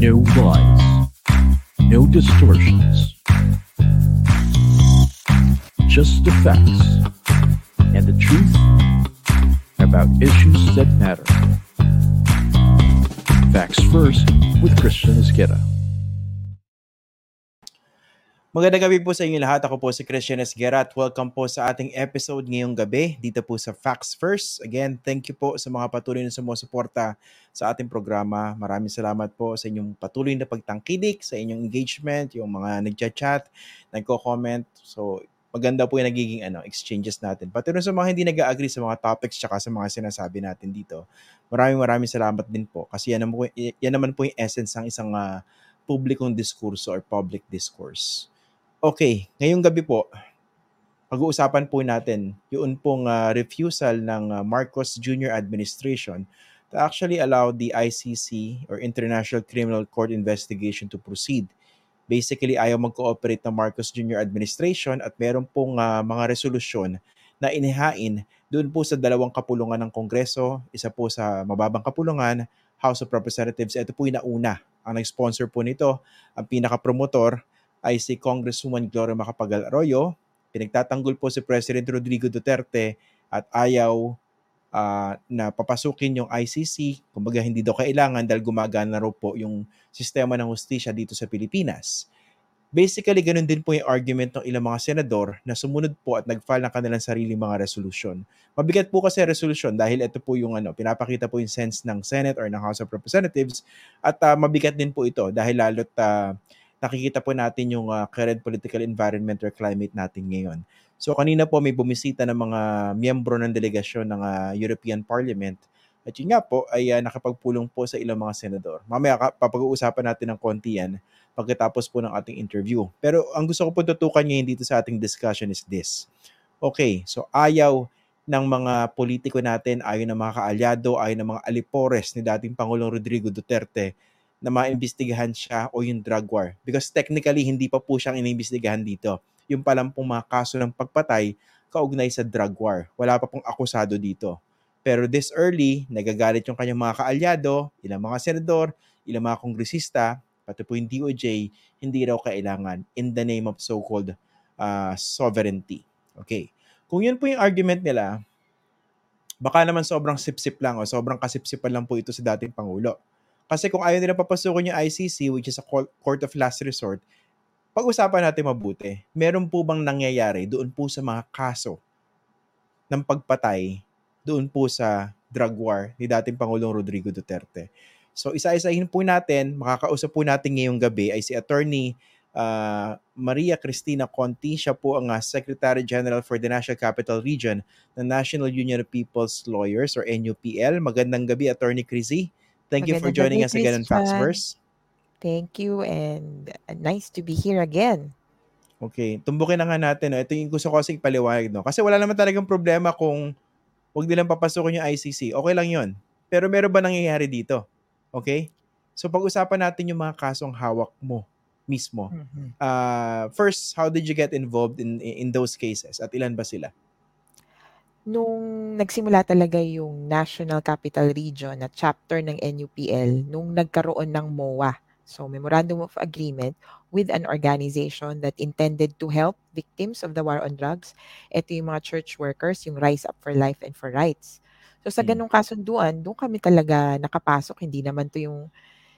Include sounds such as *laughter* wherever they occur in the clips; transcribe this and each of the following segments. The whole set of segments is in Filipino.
No lies. No distortions. Just the facts and the truth about issues that matter. Facts First with Christian Esqueda. Magandang gabi po sa inyo lahat. Ako po si Christian Esguera at welcome po sa ating episode ngayong gabi dito po sa Facts First. Again, thank you po sa mga patuloy na sumusuporta sa ating programa. Maraming salamat po sa inyong patuloy na pagtangkilik, sa inyong engagement, yung mga nagchat-chat, nagko-comment. So, maganda po yung nagiging ano, exchanges natin. Pati rin sa mga hindi nag-agree sa mga topics tsaka sa mga sinasabi natin dito. Maraming maraming salamat din po kasi yan naman po, yan naman po yung essence ng isang uh, publikong diskurso or public discourse. Okay, ngayong gabi po, pag-uusapan po natin yung pong uh, refusal ng uh, Marcos Jr. administration to actually allow the ICC or International Criminal Court investigation to proceed. Basically, ayaw mag-cooperate ng Marcos Jr. administration at meron pong uh, mga resolusyon na inihain doon po sa dalawang kapulungan ng Kongreso, isa po sa mababang kapulungan, House of Representatives. Ito po yung nauna. Ang nag-sponsor po nito, ang pinaka-promotor, ay si Congresswoman Gloria Macapagal Arroyo. Pinagtatanggol po si President Rodrigo Duterte at ayaw uh, na papasukin yung ICC. Kumbaga hindi daw kailangan dahil gumagana raw po yung sistema ng hustisya dito sa Pilipinas. Basically, ganun din po yung argument ng ilang mga senador na sumunod po at nag-file ng kanilang sariling mga resolution. Mabigat po kasi resolution dahil ito po yung ano, pinapakita po yung sense ng Senate or ng House of Representatives at uh, mabigat din po ito dahil lalo't uh, nakikita po natin yung uh, current political environment or climate natin ngayon. So kanina po may bumisita ng mga miyembro ng delegasyon ng uh, European Parliament at yun nga po ay uh, nakapagpulong po sa ilang mga senador. Mamaya papag-uusapan natin ng konti yan pagkatapos po ng ating interview. Pero ang gusto ko po tutukan ngayon dito sa ating discussion is this. Okay, so ayaw ng mga politiko natin, ayaw ng mga kaalyado, ayaw ng mga alipores ni dating Pangulong Rodrigo Duterte na maimbestigahan siya o yung drug war. Because technically, hindi pa po siyang iniimbestigahan dito. Yung palang pong mga kaso ng pagpatay kaugnay sa drug war. Wala pa pong akusado dito. Pero this early, nagagalit yung kanyang mga kaalyado, ilang mga senador, ilang mga kongresista, pati po yung DOJ, hindi raw kailangan in the name of so-called uh, sovereignty. Okay. Kung yun po yung argument nila, baka naman sobrang sip-sip lang o sobrang kasipsipan lang po ito sa dating Pangulo. Kasi kung ayaw nila papasukin yung ICC, which is a court of last resort, pag-usapan natin mabuti. Meron po bang nangyayari doon po sa mga kaso ng pagpatay doon po sa drug war ni dating Pangulong Rodrigo Duterte. So isa-isahin po natin, makakausap po natin ngayong gabi ay si Attorney uh, Maria Cristina Conti. Siya po ang uh, Secretary General for the National Capital Region ng National Union of People's Lawyers or NUPL. Magandang gabi, Attorney Crissy. Thank you for joining us again in Facts First. Thank you and uh, nice to be here again. Okay, tumbukin na nga natin. No? Ito yung gusto ko kasi ipaliwanag. No? Kasi wala naman talagang problema kung wag nilang papasukin yung ICC. Okay lang yon. Pero meron ba nangyayari dito? Okay? So pag-usapan natin yung mga kasong hawak mo mismo. Mm-hmm. Uh, first, how did you get involved in in those cases? At ilan ba sila? Nung nagsimula talaga yung National Capital Region na chapter ng NUPL nung nagkaroon ng MOA. So, Memorandum of Agreement with an organization that intended to help victims of the war on drugs. Ito yung mga church workers, yung Rise Up for Life and for Rights. So, sa hmm. ganung kasunduan, doon kami talaga nakapasok. Hindi naman to yung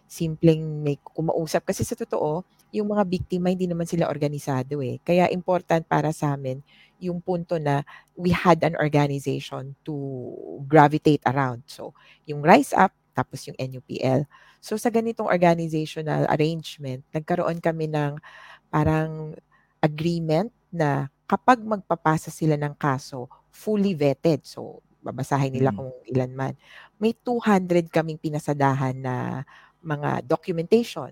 simpleng may kumausap. Kasi sa totoo, yung mga biktima, hindi naman sila organisado eh. Kaya important para sa amin yung punto na we had an organization to gravitate around. So, yung Rise Up, tapos yung NUPL. So, sa ganitong organizational arrangement, nagkaroon kami ng parang agreement na kapag magpapasa sila ng kaso, fully vetted. So, babasahin nila mm. kung ilan man. May 200 kaming pinasadahan na mga documentation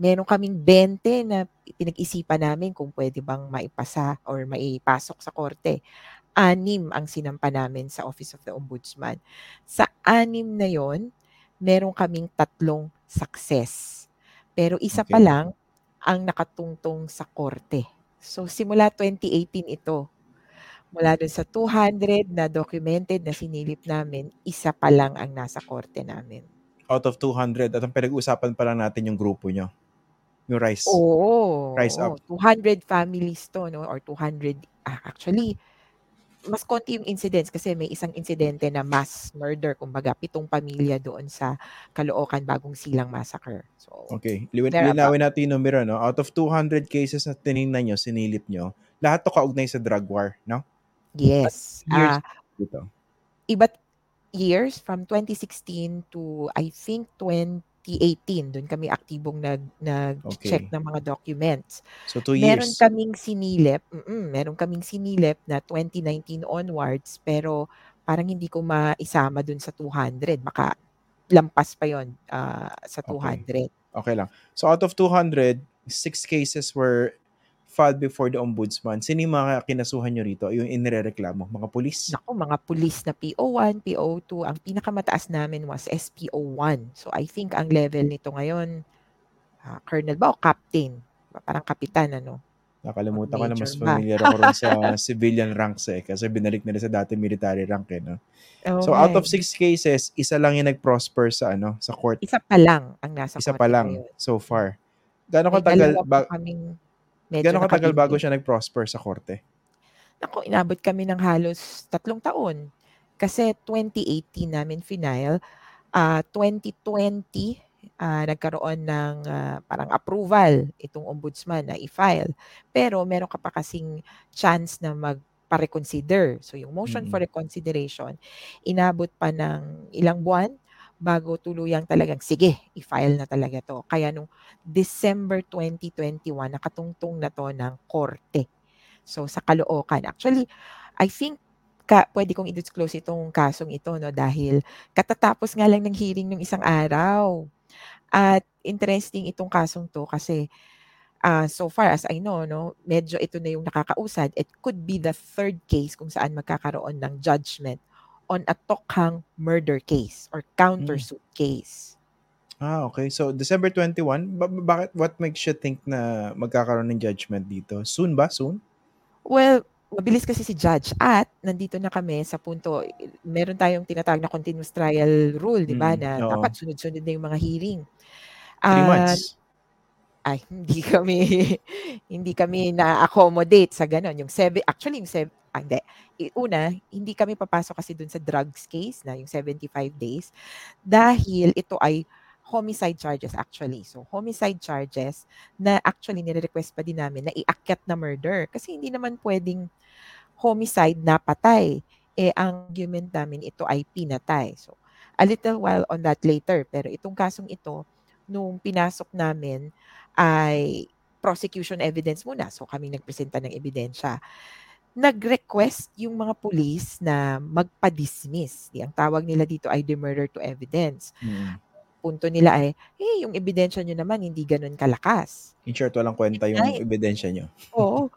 meron kaming 20 na pinag-isipan namin kung pwede bang maipasa or maipasok sa korte. Anim ang sinampa namin sa Office of the Ombudsman. Sa anim na yon, meron kaming tatlong success. Pero isa okay. pa lang ang nakatungtong sa korte. So simula 2018 ito. Mula dun sa 200 na documented na sinilip namin, isa pa lang ang nasa korte namin. out of 200 at ang pinag-uusapan pa lang natin yung grupo nyo. Yung Rise. Oo, Rise oo. Up. 200 families to, no? Or 200, ah, actually, mas konti yung incidents kasi may isang insidente na mass murder, kumbaga, pitong pamilya doon sa Caloocan Bagong Silang Massacre. So, Okay. Liwin, linawin natin yung numero, no? Out of 200 cases na tinignan nyo, sinilip nyo, lahat to kaugnay sa drug war, no? Yes. Years Ah, dito. iba't years from 2016 to I think 2018 doon kami aktibong nag nag-check Okay. ng mga documents. So, two Meron years. kaming sinilip, mm, meron kaming sinilip na 2019 onwards pero parang hindi ko maisama doon sa 200 baka lampas pa 'yon ah, sa Okay. 200. Okay lang. So, out of 200, six cases were filed before the ombudsman. Sino yung mga kinasuhan nyo rito? Yung inirereklamo? Mga pulis? Naku, mga pulis na PO1, PO2, ang pinakamataas namin was SPO1. So I think ang level nito ngayon ah, colonel ba o captain? Parang kapitan ano? Nakalimutan ko na mas familiar ako rin sa *laughs* *laughs* civilian ranks eh. Kasi binalik nila sa dati military rank eh. No? Oo So out of six cases, isa lang yung nag-prosper sa ano sa court. Isa pa lang ang nasa Isa korte pa lang so far. Gaano May katagal ba, kaming medyo gaano katagal bago siya nag-prosper sa korte? Naku, inabot kami ng halos tatlong taon. Kasi 2018 namin final, ah 2020 ah, nagkaroon ng ah, parang approval itong ombudsman na i-file. Pero meron ka pa kasing chance na magpa-reconsider. So yung motion for Mm. reconsideration, inabot pa ng ilang buwan bago tuluyang talagang sige, i-file na talaga to. Kaya nung December 2021, nakatungtong na to ng korte. So sa Caloocan. Actually, I think ka, pwede kong i-disclose itong kasong ito no dahil katatapos nga lang ng hearing ng isang araw. At interesting itong kasong to kasi ah, so far as I know, no, medyo ito na yung nakakausad. It could be the third case kung saan magkakaroon ng judgment on a Tokhang murder case or countersuit case. Ah, okay. So December 21, ba- ba- bakit what makes you think na magkakaroon ng judgment dito? Soon ba? Soon? Well, mabilis kasi si judge at nandito na kami sa punto, meron tayong tinatawag na continuous trial rule, di ba, Mm, na oo. dapat sunod-sunod na yung mga hearing. Three months. ay *laughs* hindi kami hindi kami na-accommodate sa gano'n. Yung seven, actually yung seven, ah, hindi. Una, hindi kami papasok kasi dun sa drugs case na yung 75 days dahil ito ay homicide charges actually. So homicide charges na actually nire-request pa din namin na iakyat na murder kasi hindi naman pwedeng homicide na patay. Eh ang argument namin ito ay pinatay. So a little while on that later pero itong kasong ito nung pinasok namin ay prosecution evidence muna. So kami nagpresenta ng ebidensya. Nag-request yung mga pulis na magpa-dismiss. Di, ang tawag nila dito ay demurrer to evidence. Mm. Punto nila ay, eh, yung ebidensya nyo naman hindi ganun kalakas. In short, walang kwenta yung Deny. ebidensya nyo. Oo.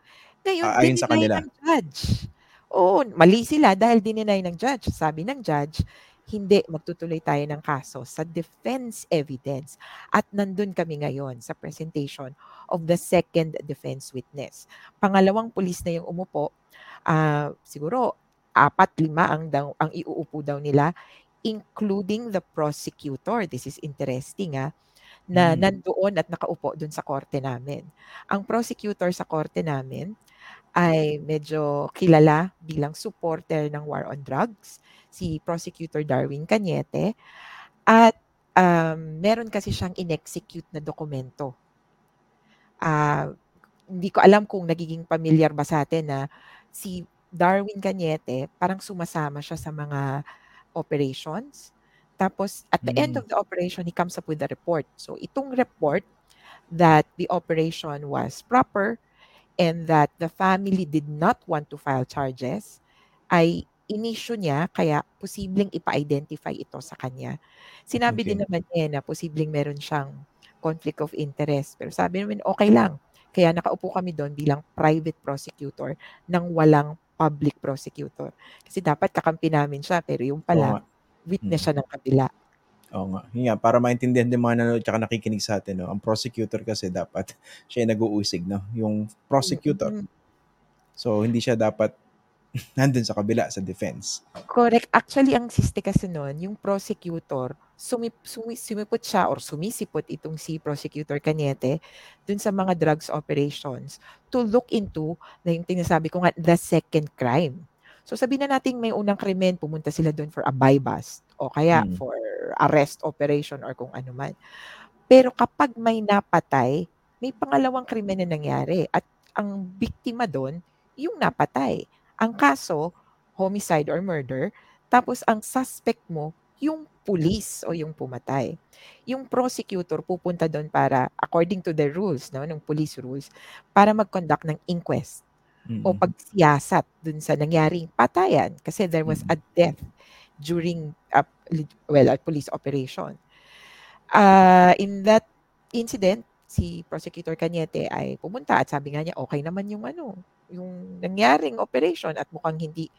Ngayon, Ah, *laughs* ayon sa kanila. ng judge. Oo, mali sila dahil dininay ng judge. Sabi ng judge, hindi, magtutuloy tayo ng kaso sa defense evidence. At nandun kami ngayon sa presentation of the second defense witness. Pangalawang pulis na yung umupo, ah, siguro apat, lima ang, daw, ang iuupo daw nila, including the prosecutor. This is interesting ah na Mm. nandoon at nakaupo doon sa korte namin. Ang prosecutor sa korte namin ay medyo kilala bilang supporter ng war on drugs, si Prosecutor Darwin Cañete. At um, meron kasi siyang in-execute na dokumento. Ah, hindi ko alam kung nagiging familiar ba sa atin na si Darwin Cañete, parang sumasama siya sa mga operations. Tapos, at the end Mm. of the operation, he comes up with a report. So, itong report that the operation was proper and that the family did not want to file charges ay inisyu niya kaya posibleng ipa-identify ito sa kanya. Sinabi din Okay. naman niya na posibleng meron siyang conflict of interest. Pero sabi namin, okay lang. Kaya nakaupo kami doon bilang private prosecutor nang walang public prosecutor. Kasi dapat kakampi namin siya, pero yung pala, nga. witness Mm. siya ng kabila. Oo nga. Nga, para maintindihan din mga nanonood tsaka nakikinig sa atin, no? ang prosecutor kasi dapat *laughs* siya yung nag-uusig, no? yung prosecutor. So, hindi siya dapat *laughs* nandun sa kabila, sa defense. Correct. Actually, ang siste kasi nun, yung prosecutor, sumip, sumi, sumipot siya or sumisipot itong si Prosecutor Cañete dun sa mga drugs operations to look into na yung tinasabi ko nga, the second crime. So sabihin na natin may unang krimen, pumunta sila doon for a buy bust o kaya Mm. for arrest operation or kung ano man. Pero kapag may napatay, may pangalawang krimen na nangyari at ang biktima doon, yung napatay. Ang kaso, homicide or murder, tapos ang suspect mo, yung police o yung pumatay. Yung prosecutor pupunta doon para, according to the rules, no, ng police rules, para mag-conduct ng inquest o Mm. pagsiyasat dun sa nangyaring patayan kasi there was a death during a, well a police operation. Uh, in that incident, si Prosecutor Cañete ay pumunta at sabi nga niya okay naman yung ano, yung nangyaring operation at mukhang hindi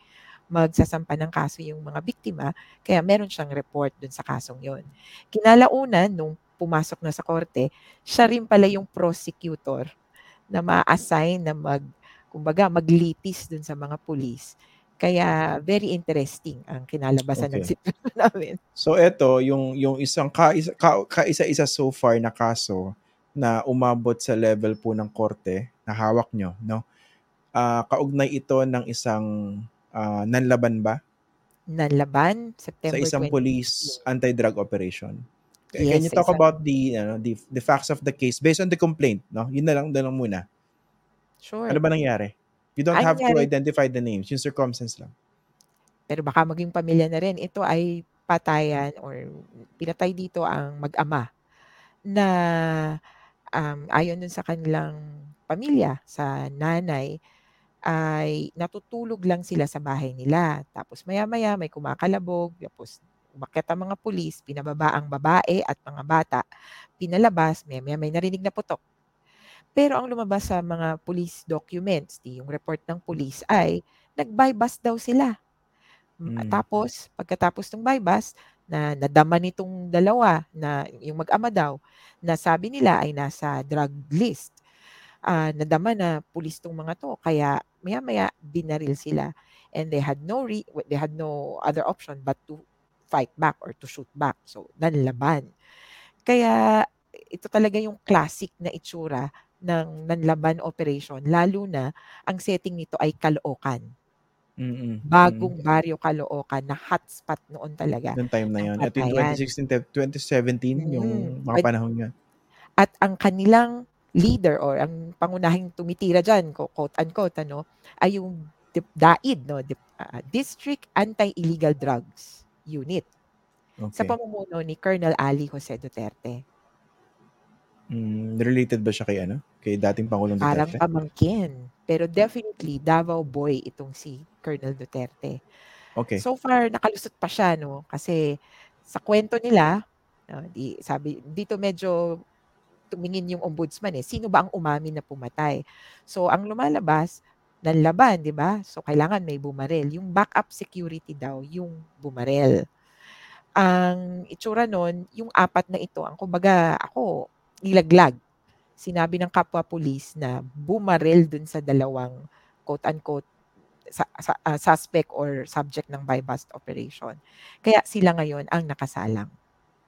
magsasampa ng kaso yung mga biktima, kaya meron siyang report dun sa kasong yon. Kinalaunan, nung pumasok na sa korte, siya rin pala yung prosecutor na ma-assign na mag, kumbaga, maglitis dun sa mga pulis. Kaya very interesting ang kinalabasan ng Okay. sitwasyon *laughs* namin. So eto yung yung isang kaisa, ka, kaisa-isa so far na kaso na umabot sa level po ng korte na hawak nyo, no? Ah, kaugnay ito ng isang ah, nanlaban ba Nanlaban, sa September isang 20. police anti-drug operation? Can Yes, you sa talk isang- about the ano, the the facts of the case based on the complaint, no? Yun na lang, na lang muna. Sure. Ano ba nangyari? You don't Ang have to nangyari- identify the names, yung circumstance lang. pero baka maging pamilya na rin. Ito ay patayan or pinatay dito ang mag-ama na um, ayon dun sa kanilang pamilya, sa nanay, ay natutulog lang sila sa bahay nila. Tapos maya-maya may kumakalabog, tapos umakyat ang mga pulis, pinababa ang babae at mga bata, pinalabas, maya-maya may narinig na putok. Pero ang lumabas sa mga police documents, di yung report ng police ay nag-bypass daw sila. Mm. Tapos, pagkatapos ng bypass, na nadama nitong dalawa na yung mag-ama daw na sabi nila ay nasa drug list. Ah, nadama na pulis tong mga to kaya maya-maya binaril sila and they had no re- they had no other option but to fight back or to shoot back. So, nanlaban. Kaya ito talaga yung classic na itsura ng nanlaban operation lalo na ang setting nito ay Caloocan. Mm-mm. Bagong baryo Caloocan na hotspot noon talaga. Noong time na yun. Ito yung patayan. 2016, te- 2017, yung mga panahon yun. At ang kanilang leader or ang pangunahing tumitira dyan, ko- quote unquote, ano, ay yung DAID, no? Ah, District Anti-Illegal Drugs Unit sa Okay. pamumuno ni Colonel Ali Jose Duterte. Mm, related ba siya kay ano? Kay dating Pangulong Parang Duterte? pamangkin. Pero definitely, Davao boy itong si Colonel Duterte. Okay. So far, nakalusot pa siya, no? Kasi sa kwento nila, no, di, sabi, dito medyo tumingin yung ombudsman eh. Sino ba ang umamin na pumatay? So, ang lumalabas, nanlaban, di ba? So, kailangan may bumarel. Yung backup security daw, yung bumarel. Ang itsura nun, yung apat na ito, ang kumbaga, ako, nilaglag. Sinabi ng kapwa pulis na bumarel dun sa dalawang quote-unquote sa, sa- ah, suspect or subject ng buy bust operation. Kaya sila ngayon ang nakasalang.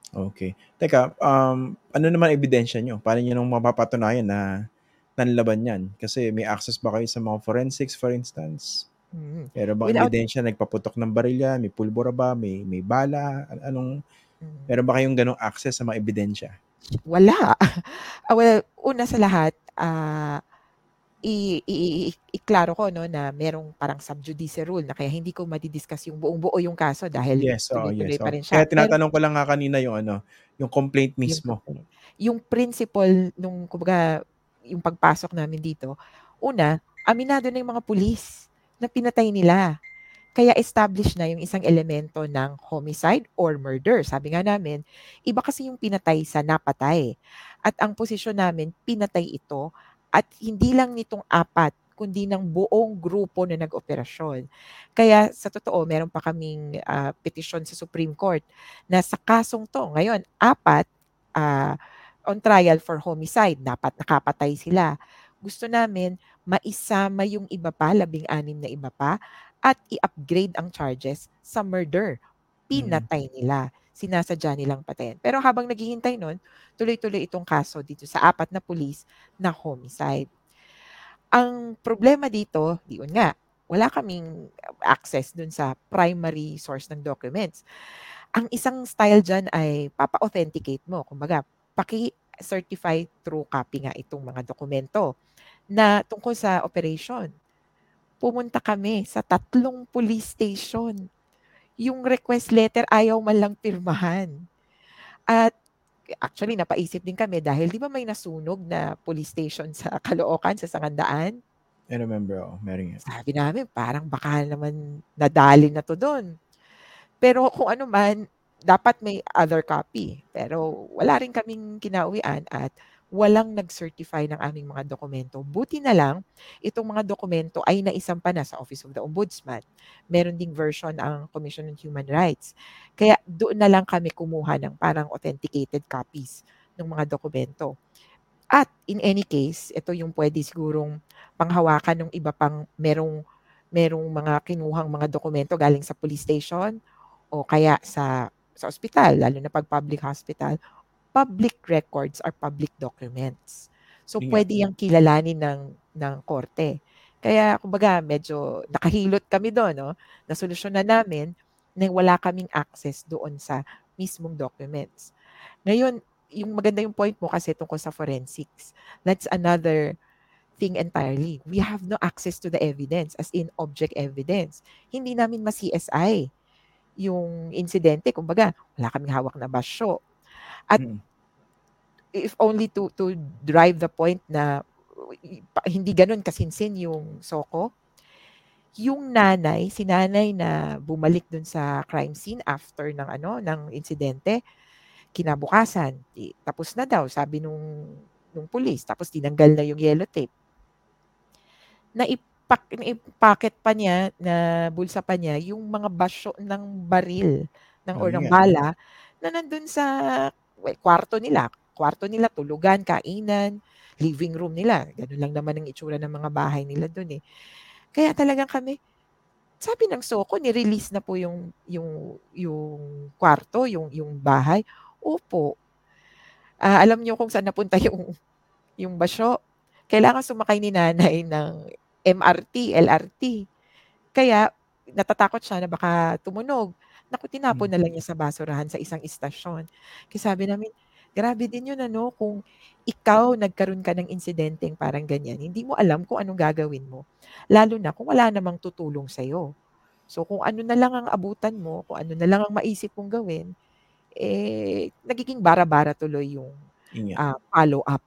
Okay. Teka, um, ano naman ebidensya nyo? Paano nyo nung mapapatunayan na nanlaban yan? Kasi may access ba kayo sa mga forensics, for instance? Mm. Meron bang Without- ebidensya nagpaputok ng barilya? May pulbura ba? May, may bala? An- Anong, Mm. meron ba kayong ganong access sa mga ebidensya? Wala. *laughs* Ah, well, una sa lahat, ah, i, i, i- iklaro ko no na merong parang subjudice rule na kaya hindi ko madidiscuss yung buong buo yung kaso dahil Yes, tuloy-tuloy yes. pa rin siya. Kaya Pero- tinatanong ko lang nga kanina yung ano, yung complaint Yung mismo. complaint. Yung principle nung kumbaga yung pagpasok namin dito, una, aminado na yung mga pulis na pinatay nila. Kaya established na yung isang elemento ng homicide or murder. Sabi nga namin, iba kasi yung pinatay sa napatay. At ang posisyon namin, pinatay ito at hindi lang nitong apat, kundi ng buong grupo na nag-operasyon. Kaya sa totoo, meron pa kaming ah, petisyon sa Supreme Court na sa kasong to, ngayon, apat ah, on trial for homicide, dapat nakapatay sila. Gusto namin maisama yung iba pa, labing anim na iba pa, at i-upgrade ang charges sa murder. Pinatay nila. Sinasadya nilang patayin. Pero habang naghihintay nun, tuloy-tuloy itong kaso dito sa apat na pulis na homicide. Ang problema dito, diyon nga, wala kaming access dun sa primary source ng documents. Ang isang style dyan ay papa-authenticate mo. Kumbaga, paki-certify true copy nga itong mga dokumento na tungkol sa operation. Pumunta kami sa tatlong police station. Yung request letter ayaw man lang pirmahan. At actually napaisip din kami dahil di ba may nasunog na police station sa Caloocan, sa Sangandaan? I remember, oh, meron yan. Sabi namin, parang baka naman nadali na to doon. Pero kung ano man, dapat may other copy. Pero wala rin kaming kinauwian at walang nag-certify ng aming mga dokumento. Buti na lang, itong mga dokumento ay naisampa na sa Office of the Ombudsman. Meron ding version ang Commission on Human Rights. Kaya doon na lang kami kumuha ng parang authenticated copies ng mga dokumento. At in any case, ito yung pwede sigurong panghawakan ng iba pang merong merong mga kinuhang mga dokumento galing sa police station o kaya sa sa ospital, lalo na pag public hospital, public records are public documents. So nga. pwede yang kilalanin ng ng korte. Kaya kumbaga medyo nakahilot kami doon, no? Nasolusyonan namin na wala kaming access doon sa mismong documents. Ngayon, yung maganda yung point mo kasi tungkol sa forensics. That's another thing entirely. We have no access to the evidence, as in object evidence. Hindi namin ma-CSI yung insidente. Kumbaga, wala kaming hawak na basyo. At Mm. if only to to drive the point na hindi ganun kasinsin yung Soko, yung nanay, si nanay na bumalik dun sa crime scene after ng ano, ng insidente, kinabukasan, tapos na daw, sabi nung nung pulis, tapos tinanggal na yung yellow tape. Naipak, naipaket pa niya, na bulsa pa niya, yung mga basyo ng baril ng Oh, or ng bala na nandun sa well, kwarto nila. Kwarto nila, tulugan, kainan, living room nila. Ganun lang naman ang itsura ng mga bahay nila dun eh. Kaya talagang kami, sabi ng Soko, ni-release na po yung yung yung kwarto, yung yung bahay. Opo. Ah, alam niyo kung saan napunta *laughs* yung yung basyo. Kailangan sumakay ni nanay ng MRT, LRT. Kaya natatakot siya na baka tumunog. Naku, tinapon Mm. na lang niya sa basurahan sa isang istasyon. Kaya sabi namin, grabe din yun ano, kung ikaw nagkaroon ka ng insidenteng parang ganyan, hindi mo alam kung anong gagawin mo. Lalo na kung wala namang tutulong sa'yo. So kung ano na lang ang abutan mo, kung ano na lang ang maisip mong gawin, eh, nagiging bara-bara tuloy yung ah, follow-up.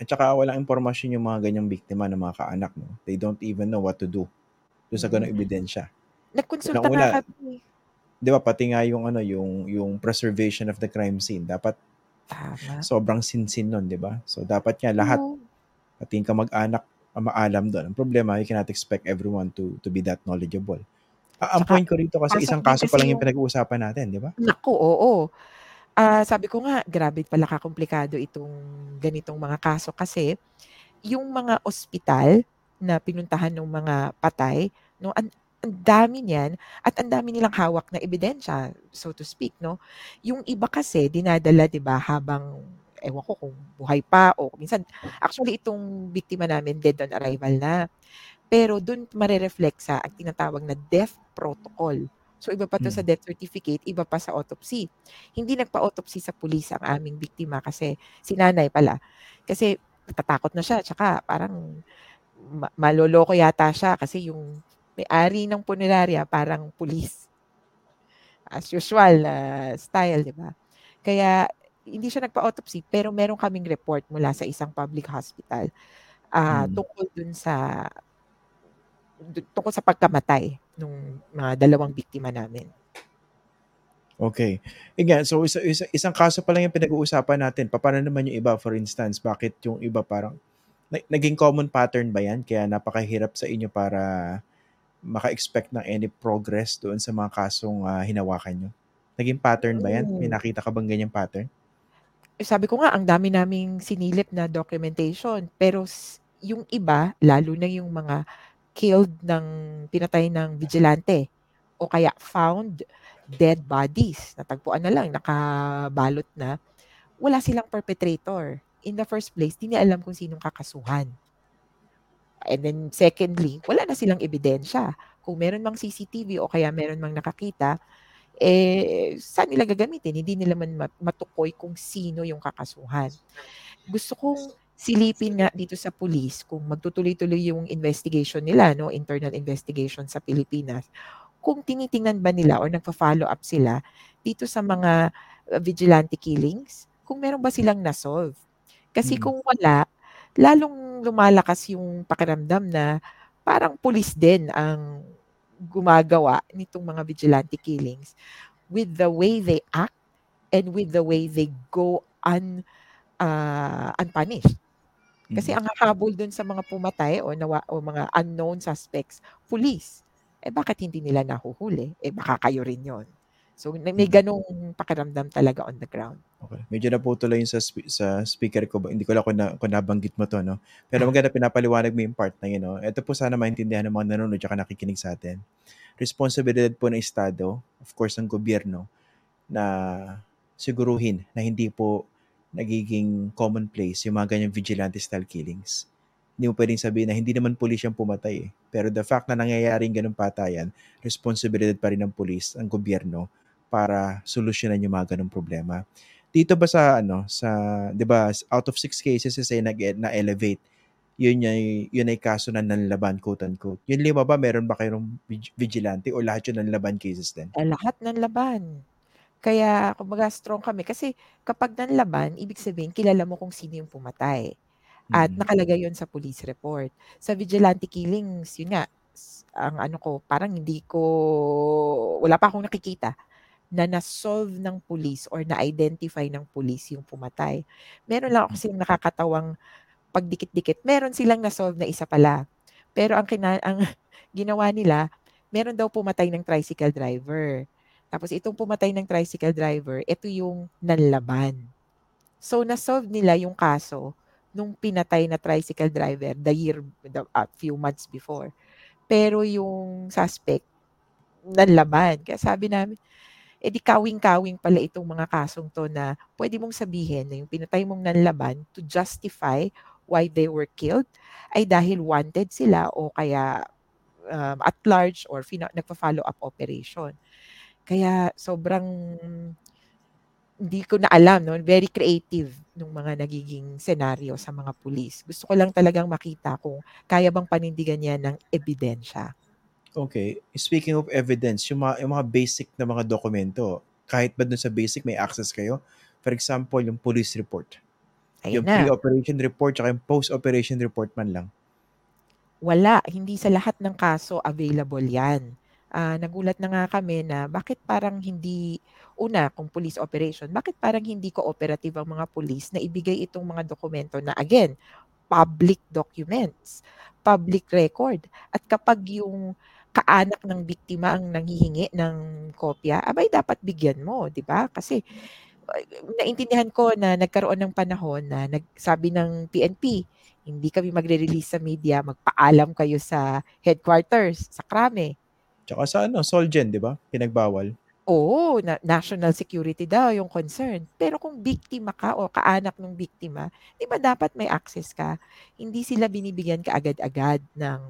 At saka walang impormasyon yung mga ganyang biktima ng mga kaanak mo. They don't even know what to do doon sa ganung Mm. ebidensya. Nagkonsulta Unang-una, nga kami. 'Di ba pati nga yung ano yung yung preservation of the crime scene dapat Tama. sobrang sinsin nun, 'di ba? So dapat nga lahat Oo. pati yung kamag-anak maalam doon. Ang problema, you cannot expect everyone to to be that knowledgeable. Ah, ang point ko rito kasi isang kaso pa lang yung yung pinag-uusapan natin, 'di ba? naku, oo. Ah, sabi ko nga, grabe pala kakomplikado itong ganitong mga kaso kasi yung mga ospital na pinuntahan ng mga patay, no, ang, ang dami niyan at ang dami nilang hawak na ebidensya, so to speak, no. Yung iba kasi dinadala, 'di ba, habang ewan ko kung buhay pa o minsan actually itong biktima namin dead on arrival na. Pero doon marereflect sa ang tinatawag na death protocol. So iba pa to sa Mm. death certificate, iba pa sa autopsy. Hindi nagpa-autopsy sa pulis ang aming biktima kasi si nanay pala. Kasi natatakot na siya, tsaka parang ma- maloloko yata siya kasi yung may-ari ng punerarya parang pulis. As usual na style, di ba? Kaya hindi siya nagpa-autopsy pero meron kaming report mula sa isang public hospital ah Mm. tungkol dun sa tungkol sa pagkamatay nung mga dalawang biktima namin. Okay. Again, so isa, isa, isang kaso pa lang yung pinag-uusapan natin. Pa- Paano naman yung iba, for instance, bakit yung iba parang, na- naging common pattern ba yan? Kaya napakahirap sa inyo para maka-expect ng any progress doon sa mga kasong ah, hinawakan nyo? Naging pattern ba yan? May Mm. nakita ka bang ganyang pattern? Eh, Sabi ko nga, ang dami naming sinilip na documentation. Pero yung iba, lalo na yung mga killed ng pinatay ng vigilante o kaya found dead bodies, natagpuan na lang, nakabalot na, wala silang perpetrator. In the first place, di niya alam kung sinong kakasuhan. And then secondly, wala na silang ebidensya. Kung meron mang CCTV o kaya meron mang nakakita, eh, saan nila gagamitin? Hindi nila man matukoy kung sino yung kakasuhan. Gusto kong silipin nga dito sa police kung magtutuloy-tuloy yung investigation nila, no, internal investigation sa Pilipinas. Kung tinitingnan ba nila or nagfa-follow up sila dito sa mga uh, vigilante killings, kung meron ba silang na-solve. Kasi Mm. kung wala, lalong lumalakas yung pakiramdam na parang pulis din ang gumagawa nitong mga vigilante killings with the way they act and with the way they go un, uh, unpunished. Kasi Mm. ang hahabol dun sa mga pumatay o, nawa, o mga unknown suspects, police. Eh bakit hindi nila nahuhuli? Eh baka kayo rin yon. So may Mm. ganong pakiramdam talaga on the ground. Okay. Medyo naputol yung sa, spe- sa speaker ko. ba- Hindi ko lang kung, na, kung nabanggit mo to, no? Pero maganda pinapaliwanag mo yung part na yun, no? Ito po sana maintindihan ng mga nanonood at nakikinig sa atin. Responsibilidad po ng Estado, of course, ng gobyerno, na siguruhin na hindi po nagiging commonplace yung mga ganyang vigilante style killings. Hindi mo pwedeng sabihin na hindi naman pulis yung pumatay eh. Pero the fact na nangyayari yung ganung patayan, responsibilidad pa rin ng pulis, ang gobyerno, para solusyonan yung mga ganung problema dito ba sa ano sa 'di ba out of six cases is ay nag na elevate yun ay yun ay kaso na nanlaban quote unquote yung lima ba meron ba kayong vig- vigilante o lahat yun nanlaban cases din Eh, lahat ng laban. Kaya, kumbaga, strong kami. Kasi kapag nanlaban, ibig sabihin, kilala mo kung sino yung pumatay. At Mm. nakalagay yon sa police report. Sa vigilante killings, yun nga, s- ang ano ko, parang hindi ko, wala pa akong nakikita na na-solve ng police or na-identify ng police yung pumatay. Meron lang ako silang nakakatawang pagdikit-dikit. Meron silang na-solve na isa pala. Pero ang, kina- ang *laughs* ginawa nila, meron daw pumatay ng tricycle driver. Tapos itong pumatay ng tricycle driver, ito yung nanlaban. So na-solve nila yung kaso nung pinatay na tricycle driver the year, the, a few months before. Pero yung suspect, nanlaban. Kaya sabi namin, eh di kawing-kawing pala itong mga kasong to na pwede mong sabihin na yung pinatay mong nanlaban to justify why they were killed ay dahil wanted sila o kaya um, at large or fina- nagpa-follow up operation. Kaya sobrang hindi ko na alam, no? Very creative nung mga nagiging senaryo sa mga pulis. Gusto ko lang talagang makita kung kaya bang panindigan niya ng ebidensya. okay speaking of evidence yung mga, yung mga basic na mga dokumento kahit ba dun sa basic may access kayo for example yung police report Ayun yung na. pre-operation report tsaka yung post-operation report man lang Wala, hindi sa lahat ng kaso available yan. Ah, nagulat na nga kami na bakit parang hindi, una, kung police operation, bakit parang hindi cooperative ang mga police na ibigay itong mga dokumento na, again, public documents, public record. At kapag yung kaanak ng biktima ang nanghihingi ng kopya, abay dapat bigyan mo, di ba? Kasi naintindihan ko na nagkaroon ng panahon na nagsabi ng PNP, hindi kami magre-release sa media, magpaalam kayo sa headquarters, sa Krame. Tsaka sa ano Solgen di ba pinagbawal Oo, na national security daw yung concern. Pero kung biktima ka o kaanak ng biktima, di ba dapat may access ka? Hindi sila binibigyan kaagad-agad ng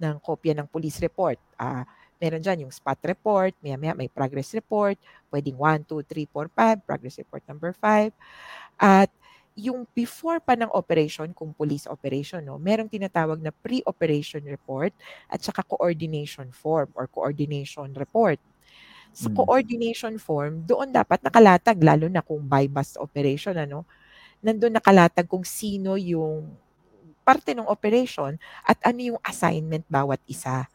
ng kopya ng police report. Ah, meron dyan yung spot report, maya-maya may progress report, pwedeng 1, 2, 3, 4, 5, progress report number 5. At yung before pa ng operation, kung police operation, no, merong tinatawag na pre-operation report at saka coordination form or coordination report. Sa Mm. coordination form, doon dapat nakalatag, lalo na kung by bus operation, ano, nandun nakalatag kung sino yung parte ng operation at ano yung assignment bawat isa.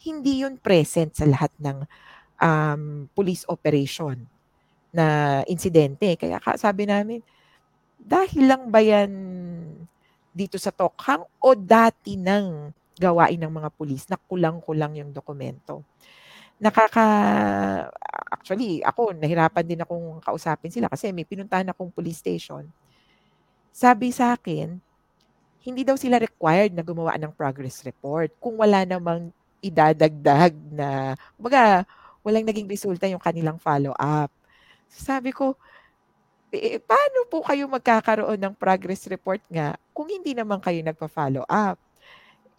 Hindi yun present sa lahat ng um, police operation na insidente. Kaya ka- sabi namin, dahil lang ba yan dito sa Tokhang o dati nang gawain ng mga pulis na kulang-kulang yung dokumento? Nakaka actually ako nahirapan din akong kausapin sila kasi may pinuntahan akong police station. Sabi sa akin, hindi daw sila required na gumawa ng progress report kung wala namang idadagdag na, kumbaga, walang naging resulta yung kanilang follow-up. Sabi ko, eh, paano po kayo magkakaroon ng progress report nga kung hindi naman kayo nagpa-follow up?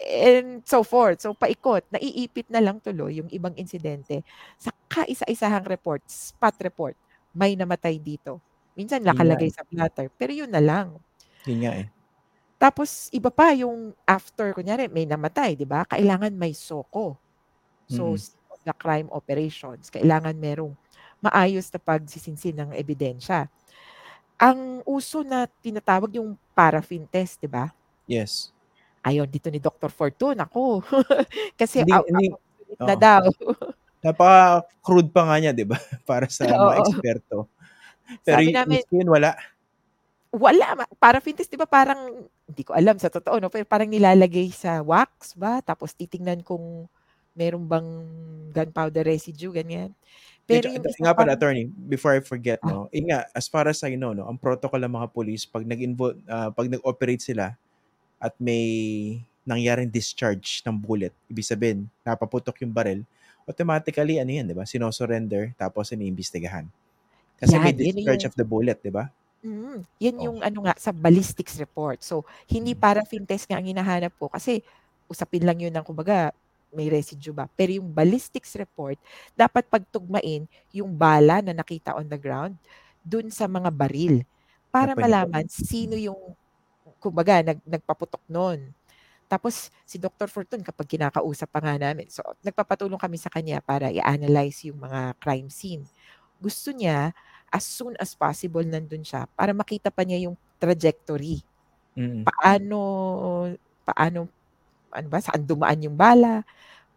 And so forth. So paikot, naiipit na lang tuloy yung ibang insidente sa kaisa-isahang report, spot report. May namatay dito. Minsan nakalagay sa platter, pero yun na lang. Yun nga eh. Tapos iba pa yung after, kunyari may namatay, di ba? Kailangan may soko. So, Mm. the crime operations, kailangan merong maayos na pagsisinsin ng ebidensya. Ang uso na tinatawag yung paraffin test, di ba? Yes. Ayaw dito ni Dr. Fortune, ako. *laughs* Kasi Hindi, out, hindi. out na Oo. daw. *laughs* Napaka-crude pa nga niya, di ba? *laughs* Para sa mga Oo. eksperto. Pero Sabi yung namin, yun, wala. wala. Paraffin test, di ba parang, hindi ko alam sa totoo, no? Pero parang nilalagay sa wax ba? Tapos titingnan kung meron bang gunpowder residue, ganyan. Pero Medyo, yung isa nga pala, attorney, before I forget, ah, no, yun nga, as far as I know, no, ang protocol ng mga police, pag nag-involve, ah, pag nag-operate sila, at may nangyaring discharge ng bullet, ibig sabihin, napaputok yung barrel, automatically, ano yan, di ba? Sinosurrender, tapos iniimbestigahan. Kasi may yan, yun discharge yung of the bullet, di ba? Mm, yan Oh. yung ano nga sa ballistics report. So, hindi Mm. paraffin test nga ang hinahanap ko kasi usapin lang yun ng kumbaga may residue ba. Pero yung ballistics report, dapat pagtugmain yung bala na nakita on the ground dun sa mga baril para malaman sino yung kumbaga nag, nagpaputok nun. Tapos si Dr. Fortune kapag kinakausap pa nga namin, so nagpapatulong kami sa kanya para i-analyze yung mga crime scene. Gusto niya as soon as possible nandun siya para makita pa niya yung trajectory. Mm. Paano, paano, ano ba, saan dumaan yung bala,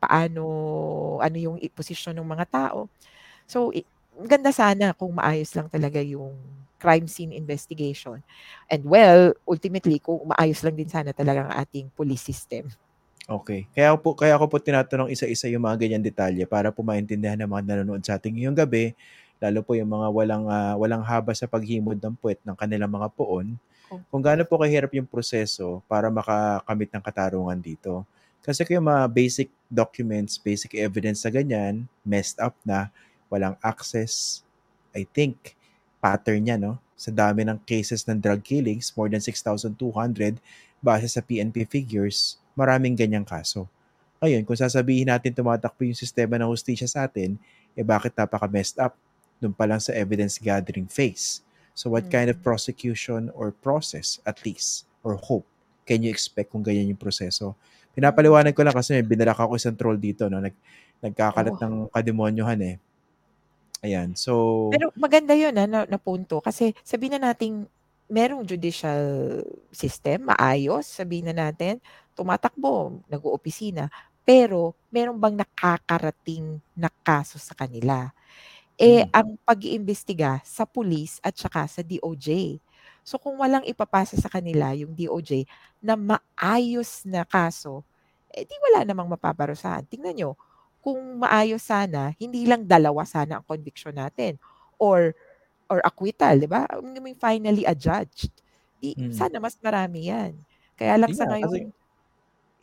paano, ano yung posisyon ng mga tao. So, ganda sana kung maayos lang talaga yung crime scene investigation. And well, ultimately, kung maayos lang din sana talaga ang ating police system. Okay. Kaya po kaya ako po tinatanong isa-isa yung mga ganyan detalye para po maintindihan ng mga nanonood sa ating ngayong gabi, lalo po yung mga walang ah, walang haba sa paghimod ng puwet ng kanilang mga poon. Kung gaano po kahirap yung proseso para makakamit ng katarungan dito. Kasi kung yung mga basic documents, basic evidence na ganyan, messed up na, walang access, I think, pattern niya, no? Sa dami ng cases ng drug killings, more than 6,200, base sa PNP figures, maraming ganyang kaso. Ngayon, kung sasabihin natin tumatakbo yung sistema ng hustisya sa atin, eh bakit napaka-messed up dun pa lang sa evidence gathering phase? So what kind of Mm. prosecution or process at least or hope can you expect kung ganyan yung proseso? Pinapaliwanag ko lang kasi may binalak ako isang troll dito no nag nagkakalat Oo. ng kademonyohan eh. Ayan. So Pero maganda yun ah, na, na punto. Kasi sabihin na natin, merong judicial system, maayos, sabihin na natin, tumatakbo, nag-oopisina, pero meron bang nakakarating na kaso sa kanila? Eh, mm, ang pag-iimbestiga sa police at saka sa DOJ. So kung walang ipapasa sa kanila yung DOJ na maayos na kaso, eh di wala namang mapaparusahan. Tingnan nyo, kung maayos sana, hindi lang dalawa sana ang conviction natin or or acquittal, di ba? I mean, finally adjudged. Di, mm. sana mas marami yan. Kaya lang Yun sa nga, kasi ngayon,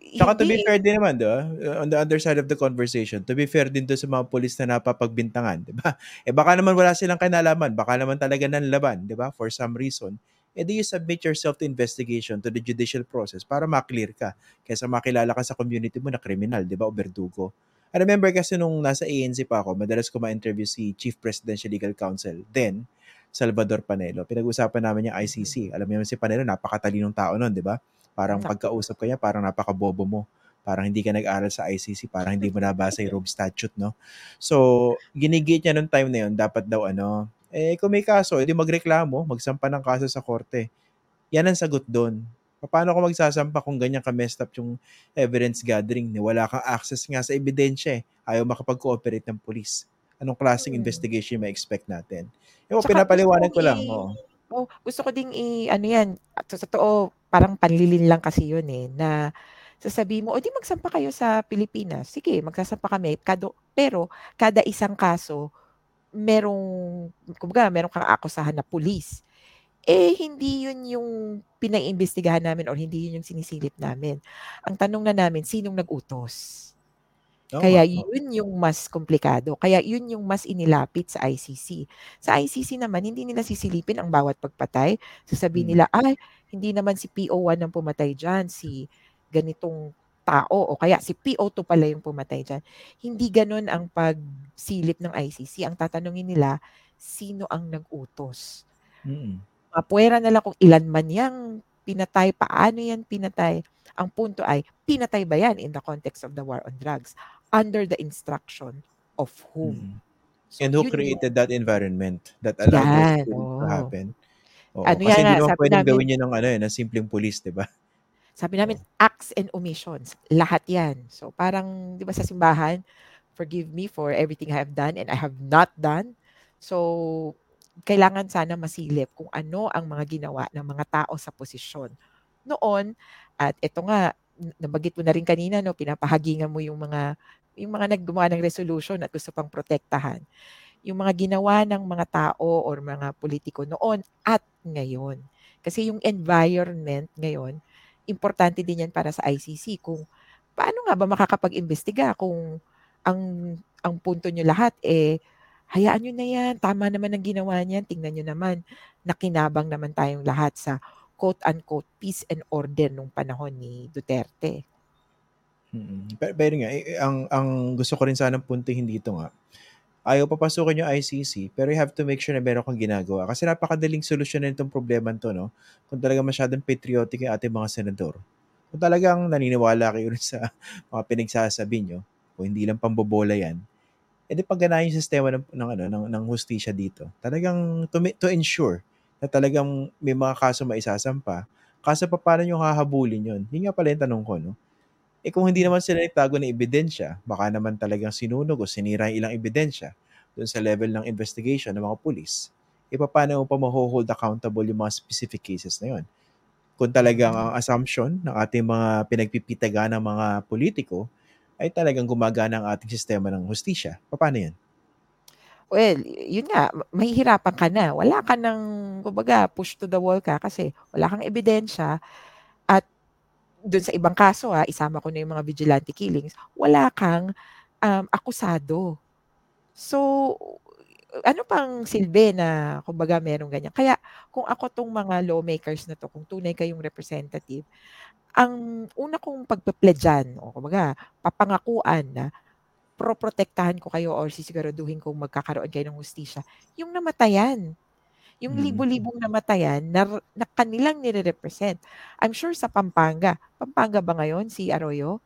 Tsaka to be fair din naman? Uh, On the other side of the conversation, to be fair din to sa mga polis na napapagbintangan, di ba? *laughs* Eh baka naman wala silang kinalaman, baka naman talaga nanlaban, di ba? For some reason. Eh di you submit yourself to investigation, to the judicial process para maklear ka. Kaysa makilala ka sa community mo na kriminal, di ba? O berdugo. I remember kasi nung nasa ANC pa ako, madalas ko ma-interview si Chief Presidential Legal Counsel, then Salvador Panelo. Pinag-usapan namin yung. ICC. Alam niyo naman si Panelo, napakatalinong tao nun, di ba? Parang pagkausap ka niya, parang napakabobo mo. Parang hindi ka nag-aral sa ICC, parang hindi mo nabasa yung Rome Statute, no? So, ginigit niya nung time na yun, dapat daw ano, eh kung may kaso, edi magreklamo, magsampa ng kaso sa korte. Yan ang sagot doon. Paano ko magsasampa kung ganyan ka messed up yung evidence gathering? Ni wala kang access nga sa ebidensya eh. Ayaw makapag-cooperate ng police. Anong klaseng Hmm. investigation may expect natin? Gusto pinapaliwanag ko lang, oo. oh, gusto ko ding i ano yan, sa totoo, parang panlilin lang kasi yun eh, na sasabihin mo, o di magsampa kayo sa Pilipinas. Sige, magsasampa kami. Kado, pero kada isang kaso, merong, kumbaga, merong kang akusahan na pulis. Eh, hindi yun yung pinaiimbestigahan namin or hindi yun yung sinisilip namin. Ang tanong na namin, sinong nag-utos? Kaya yun yung mas komplikado. Kaya yun yung mas inilapit sa ICC. Sa ICC naman, hindi nila sisilipin ang bawat pagpatay. Sasabihin Mm. nila, ay, hindi naman si PO1 ang pumatay dyan, si ganitong tao o kaya si PO2 pala yung pumatay dyan. Hindi ganun ang pagsilip ng ICC. Ang tatanungin nila, sino ang nag-utos? Mm. Mapuwera na lang kung ilan man yang pinatay, paano yan pinatay. Ang punto ay, pinatay ba yan in the context of the war on drugs? Under the instruction of whom? Mm. So, And who created that environment that allowed those Yan, killings to happen? Oo, Ano kasi yan hindi naman sabi pwedeng namin gawin yun ng ano, eh, ng simpleng pulis, 'di ba? sabi namin, acts and omissions, lahat yan. So, parang, di ba sa simbahan, forgive me for everything I have done and I have not done. So, kailangan sana masilip kung ano ang mga ginawa ng mga tao sa posisyon noon. At ito nga, nabanggit mo na rin kanina, no, pinapahagingan mo yung mga yung mga naggumawa ng resolution at gusto pang protektahan. Yung mga ginawa ng mga tao or mga politiko noon at ngayon. Kasi yung environment ngayon, importante din yan para sa ICC kung paano nga ba makakapag-imbestiga kung ang ang punto nyo lahat eh hayaan nyo na yan, tama naman ang ginawa niyan, tingnan nyo naman, nakinabang naman tayong lahat sa quote-unquote peace and order nung panahon ni Duterte. Pero, pero nga, eh, ang, ang gusto ko rin sanang puntihin dito nga, ayaw papasukin yung ICC, pero you have to make sure na meron kang ginagawa. Kasi napakadaling solusyonan itong problema to, no? Kung talaga masyadong patriotic yung ating mga senador. Kung talagang naniniwala kayo sa *laughs* mga pinagsasabi nyo, kung hindi lang pambobola yan, edi pagganahin yung sistema ng, ng, ano, ng, ng hustisya dito. Talagang to, to ensure na talagang may mga kaso maisasampa, kaso pa paano nyo hahabulin yun? Yun nga pala yung tanong ko, no? Eh kung hindi naman sila nagtago ng ebidensya, baka naman talagang sinunog o sinira yung ilang ebidensya doon sa level ng investigation ng mga pulis, e paano mo pa maho-hold accountable yung mga specific cases na yun? Kung talagang ang assumption ng ating mga pinagpipitaga ng mga politiko ay talagang gumagana ang ating sistema ng hustisya, paano yan? Well, yun nga, ma- mahihirapan ka na. Wala ka ng, kumbaga, push to the wall ka kasi wala kang ebidensya doon sa ibang kaso ha, isama ko na yung mga vigilante killings, wala kang um, akusado. So, ano pang silbi na kumbaga merong ganyan. Kaya kung ako tong mga lawmakers na to, kung tunay kayong representative, ang una kong pagpepledyan o kumbaga papangakuan na proprotektahan ko kayo or sisiguraduhin kong magkakaroon kayo ng hustisya, yung namatayan. Yung Mm. libo-libong namatayan na, na kanilang nire-represent. I'm sure sa Pampanga. Pampanga ba ngayon si Arroyo?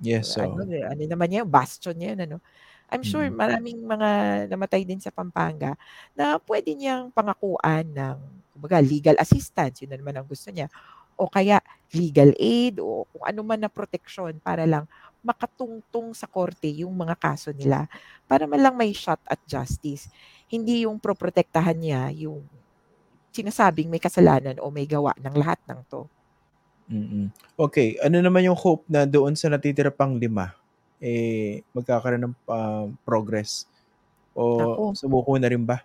Yes, so, ano, ano naman niya, bastion niya yun, ano. I'm sure Mm. maraming mga namatay din sa Pampanga na pwede niyang pangakuan ng kumbaga, legal assistance, yun na naman ang gusto niya. O kaya legal aid o kung ano man na proteksyon para lang makatungtong sa korte yung mga kaso nila para man lang may shot at justice. Hindi yung proprotektahan niya yung sinasabing may kasalanan o may gawa ng lahat ng to. Mm. Okay, ano naman yung hope na doon sa natitira pang lima, eh, magkakaroon ng ah, progress? O Ako, sumuko na rin ba?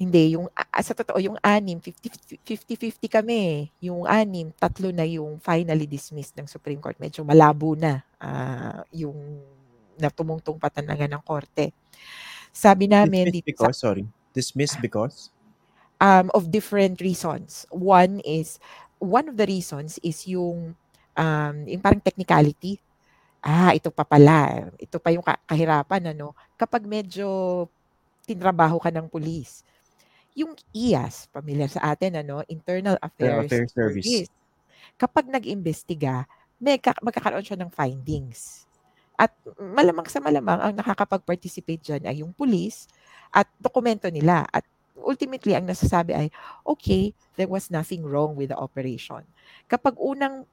Hindi. Yung, ah, sa totoo, yung anim, 50 50-50 kami. Yung anim, tatlo na yung finally dismissed ng Supreme Court. Medyo malabo na ah, yung natumungtong patanangan ng korte. Sabi namin Dismissed dito sa because, sorry, dismissed because? um, of different reasons. One is, one of the reasons is yung, um, yung parang technicality. Ah, ito pa pala. Ito pa yung ka- kahirapan, ano. Kapag medyo tinrabaho ka ng pulis. Yung IAS, pamilyar sa atin, ano, Internal Affairs Affairs Service. Service. Kapag nag-imbestiga, may ka- magkakaroon siya ng findings. At malamang sa malamang, ang nakakapag-participate dyan ay yung pulis at dokumento nila. At ultimately, ang nasasabi ay, okay, there was nothing wrong with the operation. Kapag unang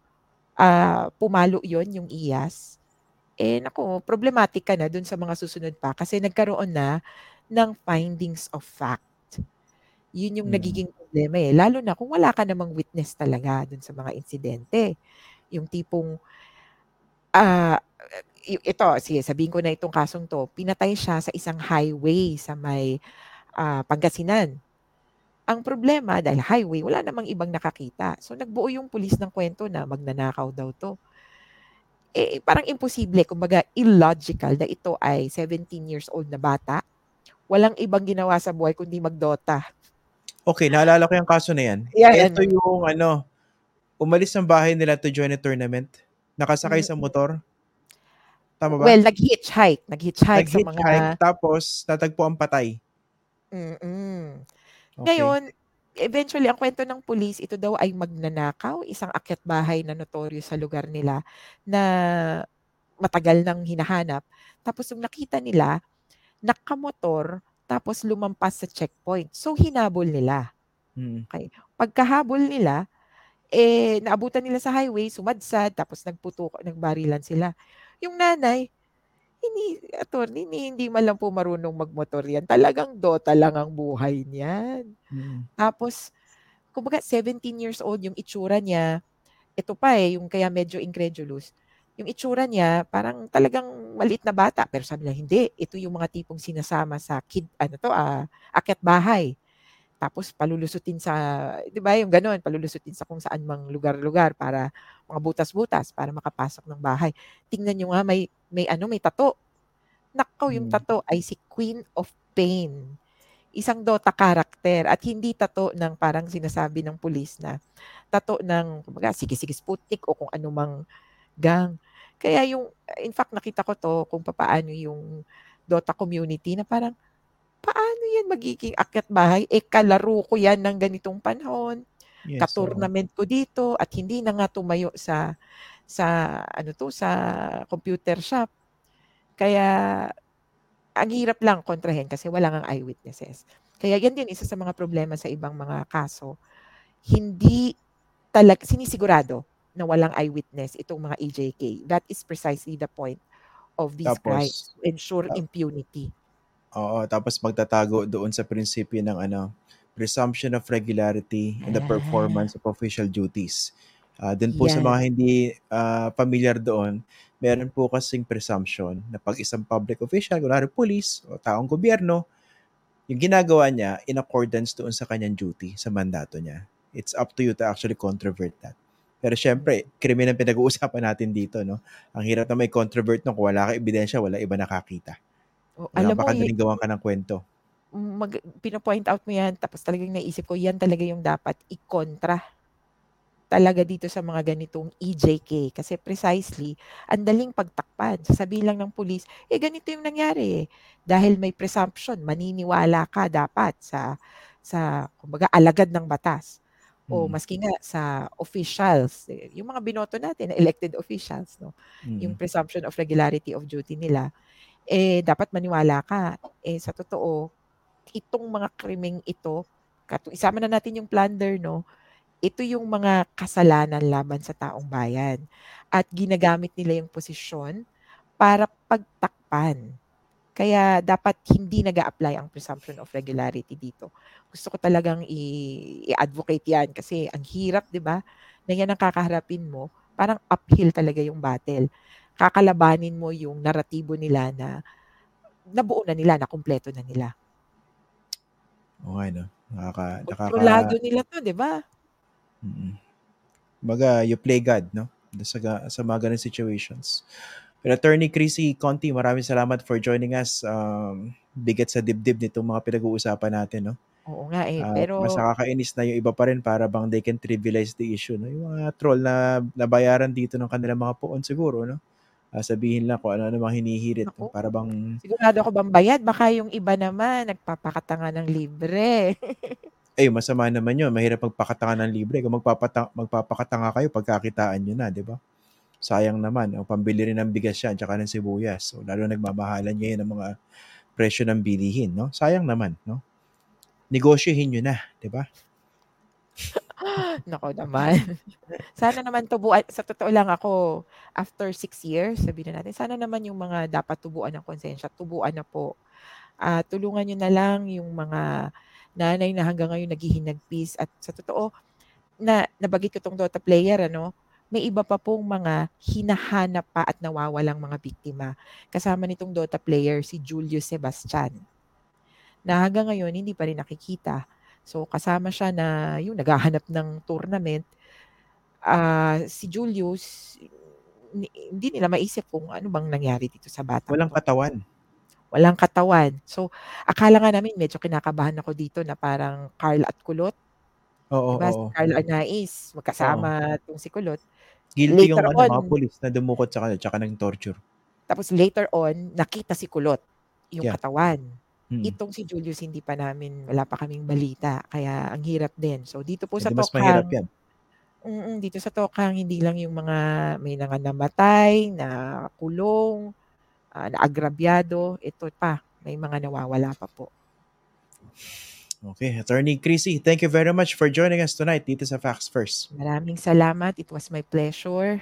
ah, pumalo yon yung IAS, eh nako, problematic ka na dun sa mga susunod pa kasi nagkaroon na ng findings of fact. Yun yung Mm. nagiging problema eh. Lalo na kung wala ka namang witness talaga dun sa mga insidente. Yung tipong, ah, y- ito, sige, sabihin ko na itong kasong to, pinatay siya sa isang highway sa may ah, Pangasinan. Ang problema dahil highway, wala namang ibang nakakita. So nagbuo yung pulis ng kwento na magnanakaw daw 'to. Eh, parang imposible, kumbaga illogical na ito ay 17 years old na bata. Walang ibang ginawa sa buhay kundi mag-DOTA. Okay, naalala ko yung kaso na yan. Yan. Ito yung ano, umalis ng bahay nila to join a tournament. Nakasakay sa Mm. motor. Tama ba? Well, nag-hitchhike, nag-hitchhike sa mga Nag-hitchhike, tapos natagpo ang patay. mm. Okay. Ngayon, eventually ang kwento ng pulis, ito daw ay magnanakaw, isang akyat bahay na notorious sa lugar nila na matagal nang hinahanap. Tapos nung nakita nila, nakamotor, tapos lumampas sa checkpoint. So hinabol nila. Mm. Pagkahabol nila, eh naabutan nila sa highway, sumadsad, tapos nagputok, nagbarilan sila. Yung nanay, hindi, attorney, hindi, hindi man lang po marunong magmotor yan. Talagang dota lang ang buhay niyan. Mm. Tapos, kumbaga 17 years old yung itsura niya. Ito pa eh, yung kaya medyo incredulous. Yung itsura niya, parang talagang maliit na bata. Pero sabi niya, hindi. Ito yung mga tipong sinasama sa kid, ano to, ah, akyat bahay. Tapos palulusutin sa, di ba yung ganun, palulusutin sa kung saan mang lugar-lugar para mga butas-butas para makapasok ng bahay. Tingnan nyo nga, may, may ano, may tato. Nakaw, yung Mm. tato ay si Queen of Pain. Isang Dota character at hindi tato ng parang sinasabi ng pulis na tato ng, kumbaga, sige-sige Sputnik o kung anumang gang. Kaya yung, in fact, nakita ko to kung papaano yung Dota community na parang, paano yan magiging akyat bahay? Eh, kalaro ko yan ng ganitong panahon. Yes. Ka-tournament ko dito at hindi na nga tumayo sa sa ano to sa computer shop. Kaya ang hirap lang kontrahen kasi wala ngang eyewitnesses. Kaya yan din isa sa mga problema sa ibang mga kaso. Hindi talag sinisigurado na walang eyewitness itong mga EJK. That is precisely the point of these Tapos, crimes to ensure tap- impunity. Oo, tapos magtatago doon sa prinsipyo ng ano, presumption of regularity in the performance of official duties. Ah, dun po sa Yan. mga hindi ah, familiar doon, meron po kasing presumption na pag isang public official, kunwari police o taong gobyerno, yung ginagawa niya in accordance doon sa kanyang duty, sa mandato niya. It's up to you to actually controvert that. Pero syempre, krimen ang pinag-uusapan natin dito, no? Ang hirap na may controvert no, kung wala ka ebidensya, wala iba nakakita. O, Diba? alam mo, Baka y- daling gawan ka ng kwento. mag, pinapoint out mo yan, tapos talagang naisip ko, yan talaga yung dapat ikontra talaga dito sa mga ganitong EJK. Kasi precisely, ang daling pagtakpan. Sasabihin lang ng pulis, eh ganito yung nangyari eh. Dahil may presumption, maniniwala ka dapat sa, sa kumbaga, alagad ng batas. O Mm. maski nga sa officials, eh, yung mga binoto natin, elected officials, no? yung Mm. presumption of regularity of duty nila, eh dapat maniwala ka. Eh sa totoo, itong mga krimeng ito, katu- isama na natin yung plunder, no? Ito yung mga kasalanan laban sa taong bayan. At ginagamit nila yung posisyon para pagtakpan. Kaya dapat hindi nag apply ang presumption of regularity dito. Gusto ko talagang i- i-advocate yan kasi ang hirap, di ba? Na yan ang kakaharapin mo. Parang uphill talaga yung battle. Kakalabanin mo yung naratibo nila na nabuo na nila, na kumpleto na nila. Okay, no? Nakaka, nakaka, Kontrolado nila to, di ba? mm Baga, you play God, no? Sa, sa mga ganun situations. Pero Attorney Chrissy Conti, maraming salamat for joining us. Um, bigat sa dibdib nitong mga pinag-uusapan natin, no? Oo nga eh. At Pero, mas nakakainis na yung iba pa rin para bang they can trivialize the issue, no? Yung mga troll na nabayaran dito ng kanilang mga poon siguro, no? Ah, sabihin lang kung ano namang hinihirit. Naku. No? Para bang, sigurado ako bang bayad? Baka yung iba naman, nagpapakatanga ng libre. *laughs* eh, masama naman yun. Mahirap magpakatanga ng libre. Kung magpapata- magpapakatanga kayo, pagkakitaan nyo na, di ba? Sayang naman. O, pambili rin ng bigas yan, tsaka ng sibuyas. So, lalo nagmamahalan ngayon ng mga presyo ng bilihin, no? Sayang naman, no? Negosyohin nyo na, di ba? *laughs* Nako naman. *laughs* Sana naman tubuan, sa totoo lang ako, after six years, sabihin na natin, sana naman yung mga dapat tubuan ng konsensya, tubuan na po. Ah, tulungan nyo na lang yung mga nanay na hanggang ngayon naghihinagpis. At sa totoo, na nabagit ko tong Dota player, ano, may iba pa pong mga hinahanap pa at nawawalang mga biktima. Kasama nitong Dota player si Julius Sebastian na hanggang ngayon hindi pa rin nakikita. So kasama siya na yung naghahanap ng tournament. Ah, si Julius, hindi nila maisip kung ano bang nangyari dito sa batang Walang 'to. katawan. Walang katawan. So, akala nga namin medyo kinakabahan ako dito na parang Carl at Kulot. Oo, 'Di ba si oo. Carl Anais, Oo. magkasama 'tong si Kulot. Guilty yung Later ano, mga on pulis na dumukot sa kanya tsaka nag-torture. tapos later on, nakita si Kulot, yung Yeah. katawan. Mm. Itong si Julius hindi pa namin wala pa kaming balita kaya ang hirap din. So dito po Eh, sa mas mahirap Tokhang yan. mm, dito sa Tokhang hindi lang yung mga may mga namatay, nakulong, ah, naagrabyado, ito pa, may mga nawawala pa po. Okay, Attorney Chrissy, thank you very much for joining us tonight dito sa Facts First. Maraming salamat. It was my pleasure.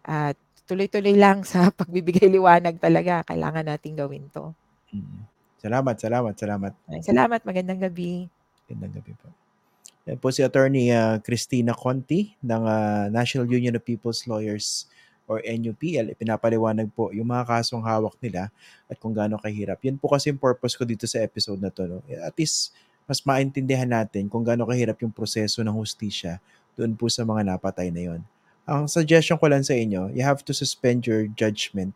At tuloy-tuloy lang sa *laughs* pagbibigay liwanag talaga. Kailangan nating gawin 'to. Mm. Salamat, salamat, salamat. Salamat. Magandang gabi. Gandang gabi po. Yan po si Attorney ah, Christina Conti ng ah, National Union of People's Lawyers or NUPL. Pinapaliwanag po yung mga kasong hawak nila at kung gaano kahirap. Yun po kasi yung purpose ko dito sa episode na to. No? At least mas maintindihan natin kung gaano kahirap yung proseso ng hustisya doon po sa mga napatay na yon. Ang suggestion ko lang sa inyo, you have to suspend your judgment.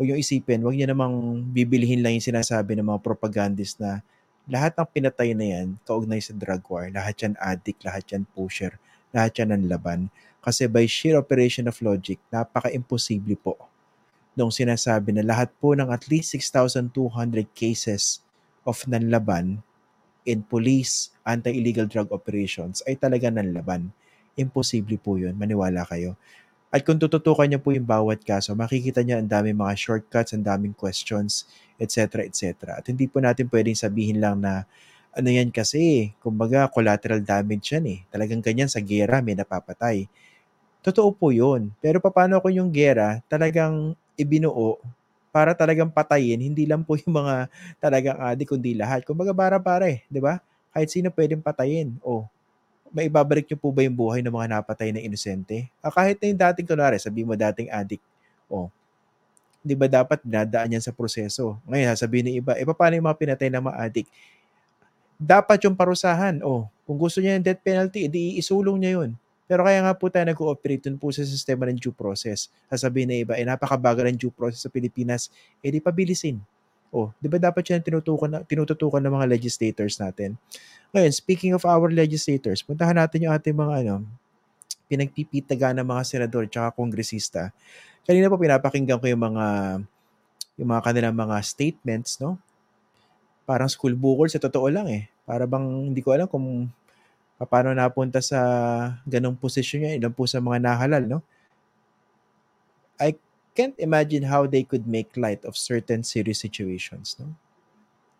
Huwag yung isipin, huwag niyo namang bibilihin lang yung sinasabi ng mga propagandist na lahat ng pinatay na yan, kaugnay sa drug war, lahat yan addict, lahat yan pusher, lahat yan ang laban. Kasi by sheer operation of logic, napaka-imposible po nung sinasabi na lahat po ng at least 6,200 cases of nanlaban in police anti-illegal drug operations ay talaga nanlaban. Imposible po yun, maniwala kayo. At kung tututukan niyo po yung bawat kaso, makikita niyo ang daming mga shortcuts, ang daming questions, etc. etc. At hindi po natin pwedeng sabihin lang na ano yan kasi, kumbaga collateral damage yan eh. Talagang ganyan sa gera may napapatay. Totoo po yun. Pero paano kung yung gera talagang ibinuo para talagang patayin, hindi lang po *laughs* yung mga talagang adik, kundi lahat. Kumbaga bara-bara eh, di ba? Kahit sino pwedeng patayin. O, may ibabalik niyo po ba yung buhay ng mga napatay na inosente? Ah, kahit na yung dating, kunwari, sabi mo dating adik. O, di ba dapat dinadaan yan sa proseso? Ngayon, sasabihin ng iba, eh paano yung mga pinatay na mga adik? Dapat yung parusahan. O, kung gusto niya yung death penalty, edi isulong niya yun. Pero kaya nga po tayo nag-cooperate dun po sa sistema ng due process. Sasabihin na iba, eh napakabagal ng due process sa Pilipinas, eh di pabilisin. Oh, di ba dapat yan tinutukan, na, tinututukan ng mga legislators natin? Ngayon, speaking of our legislators, puntahan natin yung ating mga ano, pinagpipitaga ng mga senador at kongresista. Kanina po pinapakinggan ko yung mga yung mga kanilang mga statements, no? Parang school bukol sa totoo lang eh. Para bang hindi ko alam kung paano napunta sa ganong posisyon niya, ilan po sa mga nahalal, no? I can't imagine how they could make light of certain serious situations, no?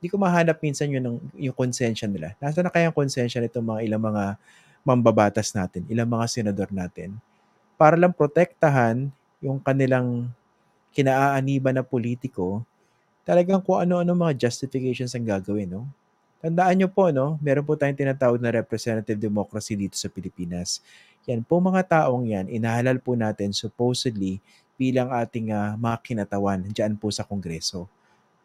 Hindi ko mahanap minsan yun ng, yung konsensya nila. Nasaan na kaya ang konsensya nitong mga ilang mga mambabatas natin, ilang mga senador natin, para lang protektahan yung kanilang kinaaaniban na politiko, talagang kung ano-ano mga justifications ang gagawin, no? Tandaan nyo po, no? Meron po tayong tinatawag na representative democracy dito sa Pilipinas. Yan po mga taong yan, inahalal po natin supposedly bilang ating uh, mga kinatawan dyan po sa Kongreso.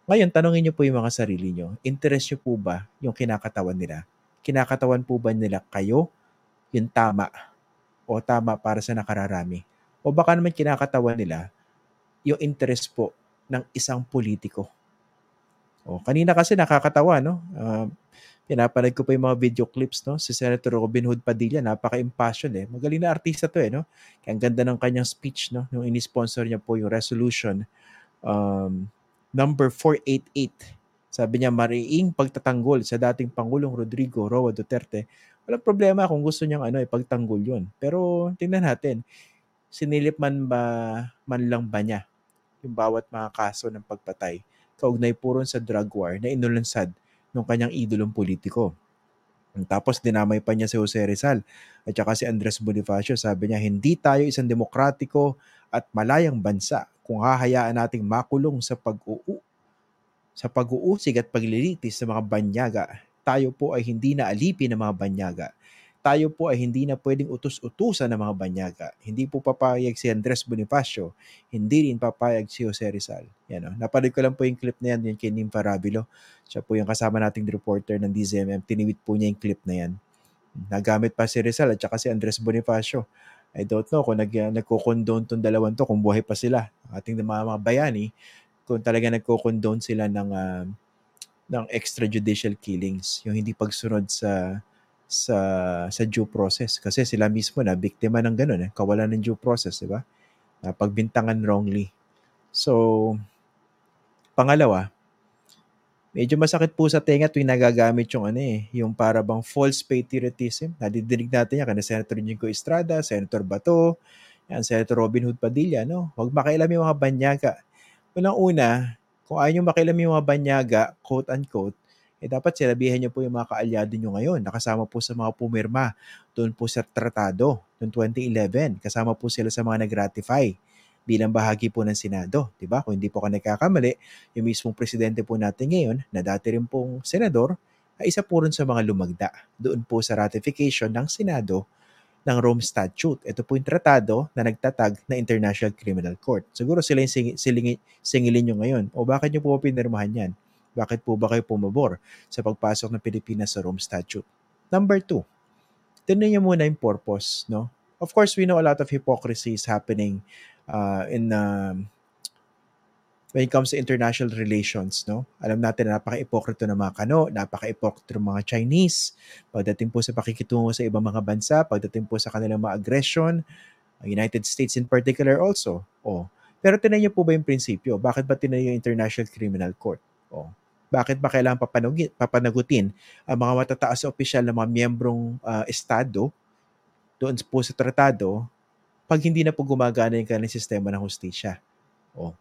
Ngayon, tanongin nyo po yung mga sarili nyo. Interest nyo po ba yung kinakatawan nila? Kinakatawan po ba nila kayo yung tama o tama para sa nakararami? O baka naman kinakatawan nila yung interest po ng isang politiko o, kanina kasi nakakatawa, no? Uh, pinapanood ko pa yung mga video clips, no? Si Senator Robin Hood Padilla, napaka-impassion eh. Magaling na artista to eh, no? Kaya ang ganda ng kanyang speech, no? Nung inisponsor niya po yung resolution um, number 488. Sabi niya, mariing pagtatanggol sa dating Pangulong Rodrigo Roa Duterte. Walang problema kung gusto niyang ano, ipagtanggol yun. Pero tingnan natin, sinilip man ba, man lang ba niya yung bawat mga kaso ng pagpatay kaugnay po ron sa drug war na inulansad ng kanyang idolong politiko. Tapos dinamay pa niya si Jose Rizal at saka si Andres Bonifacio. Sabi niya, hindi tayo isang demokratiko at malayang bansa kung hahayaan nating makulong sa pag-uu sa pag-uusig at paglilitis sa mga banyaga. Tayo po ay hindi na alipin ng mga banyaga. Tayo po ay hindi na pwedeng utus-utusan ng mga banyaga. Hindi po papayag si Andres Bonifacio, hindi rin papayag si Jose Rizal. Yan, no? Napanood ko lang po yung clip na yan, yung kay Nim Farabilo. Siya po yung kasama nating reporter ng DZMM. Tiniwit po niya yung clip na yan. Nagamit pa si Rizal at saka si Andres Bonifacio. I don't know kung nag, nagko-condone tong dalawan to, kung buhay pa sila. Ating mga, mga bayani, kung talaga nagko-condone sila ng, uh, ng extrajudicial killings, yung hindi pagsunod sa sa sa due process. Kasi sila mismo na biktima ng ganun eh. Kawalan ng due process di ba? Na pagbintangan wrongly. So pangalawa medyo masakit po sa tenga tuwing nagagamit yung ano eh yung para bang false patriotism. Nadidinig natin yan kana Senator Jingo Estrada Senator Bato yan Senator Robin Hood Padilla no? Wag makialam yung mga banyaga. Unang una kung ayaw nyo makialam yung mga banyaga quote unquote eh dapat sinabihan niyo po yung mga kaalyado niyo ngayon. Nakasama po sa mga pumirma doon po sa tratado noong 2011. Kasama po sila sa mga nag-ratify bilang bahagi po ng Senado. di ba? Kung hindi po ka nagkakamali, yung mismong presidente po natin ngayon, na dati rin pong senador, ay isa po rin sa mga lumagda doon po sa ratification ng Senado ng Rome Statute. Ito po yung tratado na nagtatag na International Criminal Court. Siguro sila yung sing- singilin nyo ngayon. O bakit nyo po pinirmahan yan? Bakit po ba kayo pumabor sa pagpasok ng Pilipinas sa Rome Statute? Number two, tignan niyo muna yung purpose. No? Of course, we know a lot of hypocrisy is happening uh, in uh, when it comes to international relations, no? Alam natin na napaka-ipokrito ng mga kano, napaka-ipokrito ng mga Chinese, pagdating po sa pakikitungo sa ibang mga bansa, pagdating po sa kanilang mga aggression, United States in particular also. Oh. Pero tinan niyo po ba yung prinsipyo? Bakit ba tinan yung International Criminal Court? Oh. Bakit ba kailangan papanugin, papanagutin ang mga matataas na opisyal ng mga miyembrong uh, estado doon po sa tratado pag hindi na po gumagana yung kanilang sistema ng hustisya? Oh.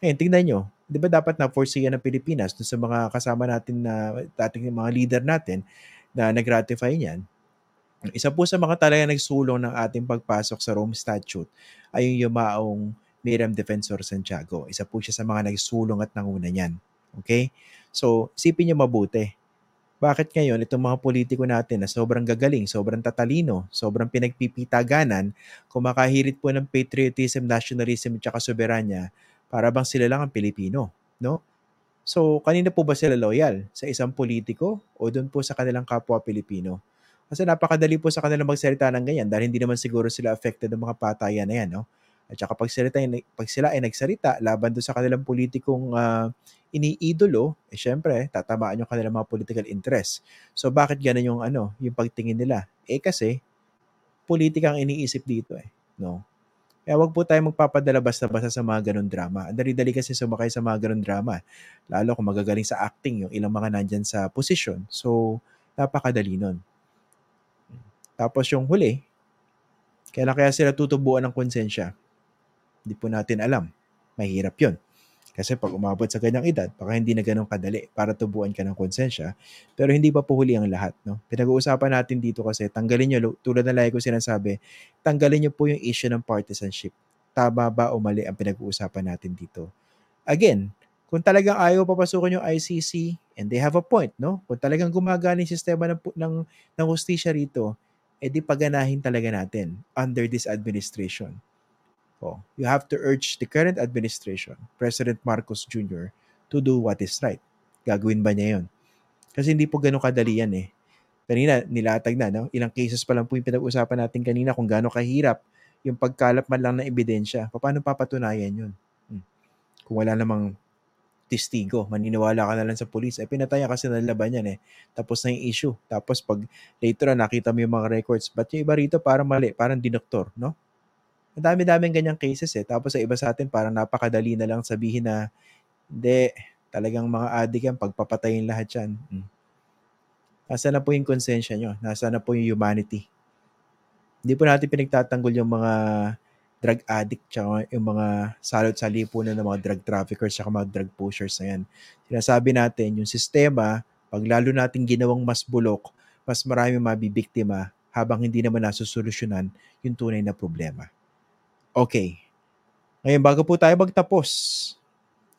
Ngayon, tingnan nyo, di ba dapat na foresee ng Pilipinas doon sa mga kasama natin na dating mga leader natin na nag-ratify niyan? Isa po sa mga talaga nagsulong ng ating pagpasok sa Rome Statute ay yung yumaong Miriam Defensor Santiago. Isa po siya sa mga nagsulong at nanguna niyan. Okay? So, sipin niyo mabuti. Bakit ngayon itong mga politiko natin na sobrang gagaling, sobrang tatalino, sobrang pinagpipitaganan, kumakahirit po ng patriotism, nationalism at soberanya, para bang sila lang ang Pilipino, no? So, kanina po ba sila loyal? Sa isang politiko o doon po sa kanilang kapwa Pilipino? Kasi napakadali po sa kanilang magsalita ng ganyan dahil hindi naman siguro sila affected ng mga patayan na yan, no? At saka pag sila, pag sila ay nagsalita laban doon sa kanilang politikong uh, iniidolo, eh syempre, tatamaan yung kanilang mga political interest. So bakit ganun yung ano, yung pagtingin nila? Eh kasi politika ang iniisip dito eh, no? Kaya wag po tayo magpapadala basta-basta sa mga ganun drama. Dali-dali kasi sumakay sa mga ganun drama. Lalo kung magagaling sa acting yung ilang mga nandyan sa position. So, napakadali nun. Tapos yung huli, kailan kaya sila tutubuan ng konsensya? Hindi po natin alam. Mahirap yun. Kasi pag umabot sa ganyang edad, baka hindi na ganun kadali para tubuan ka ng konsensya. Pero hindi pa po huli ang lahat. No? Pinag-uusapan natin dito kasi tanggalin nyo, tulad na lagi ko sinasabi, tanggalin nyo po yung issue ng partisanship. Tama ba o mali ang pinag-uusapan natin dito? Again, kung talagang ayaw papasukin yung ICC, and they have a point, no? Kung talagang gumagana yung sistema ng, ng, ng hustisya rito, edi paganahin talaga natin under this administration. Oh, you have to urge the current administration, President Marcos Jr., to do what is right. Gagawin ba niya yon? Kasi hindi po ganun kadali yan eh. Kanina, nilatag na, no? ilang cases pa lang po yung pinag-usapan natin kanina kung gaano kahirap yung pagkalap man lang ng ebidensya. Paano papatunayan yun? Hmm. Kung wala namang testigo, maniniwala ka na lang sa pulis. Eh, pinataya kasi ng laban yan eh. Tapos na yung issue. Tapos pag later na nakita mo yung mga records, ba't yung iba rito parang mali, parang dinoktor, no? Ang dami-daming ganyang cases eh. Tapos sa iba sa atin, parang napakadali na lang sabihin na, hindi, talagang mga adik yan, pagpapatayin lahat yan. Hmm. Nasa na po yung konsensya nyo? Nasa na po yung humanity? Hindi po natin pinagtatanggol yung mga drug addict tsaka yung mga salot sa lipunan ng mga drug traffickers tsaka mga drug pushers na yan. Sinasabi natin, yung sistema, pag lalo natin ginawang mas bulok, mas marami mabibiktima habang hindi naman nasusolusyonan yung tunay na problema. Okay. Ngayon, bago po tayo magtapos,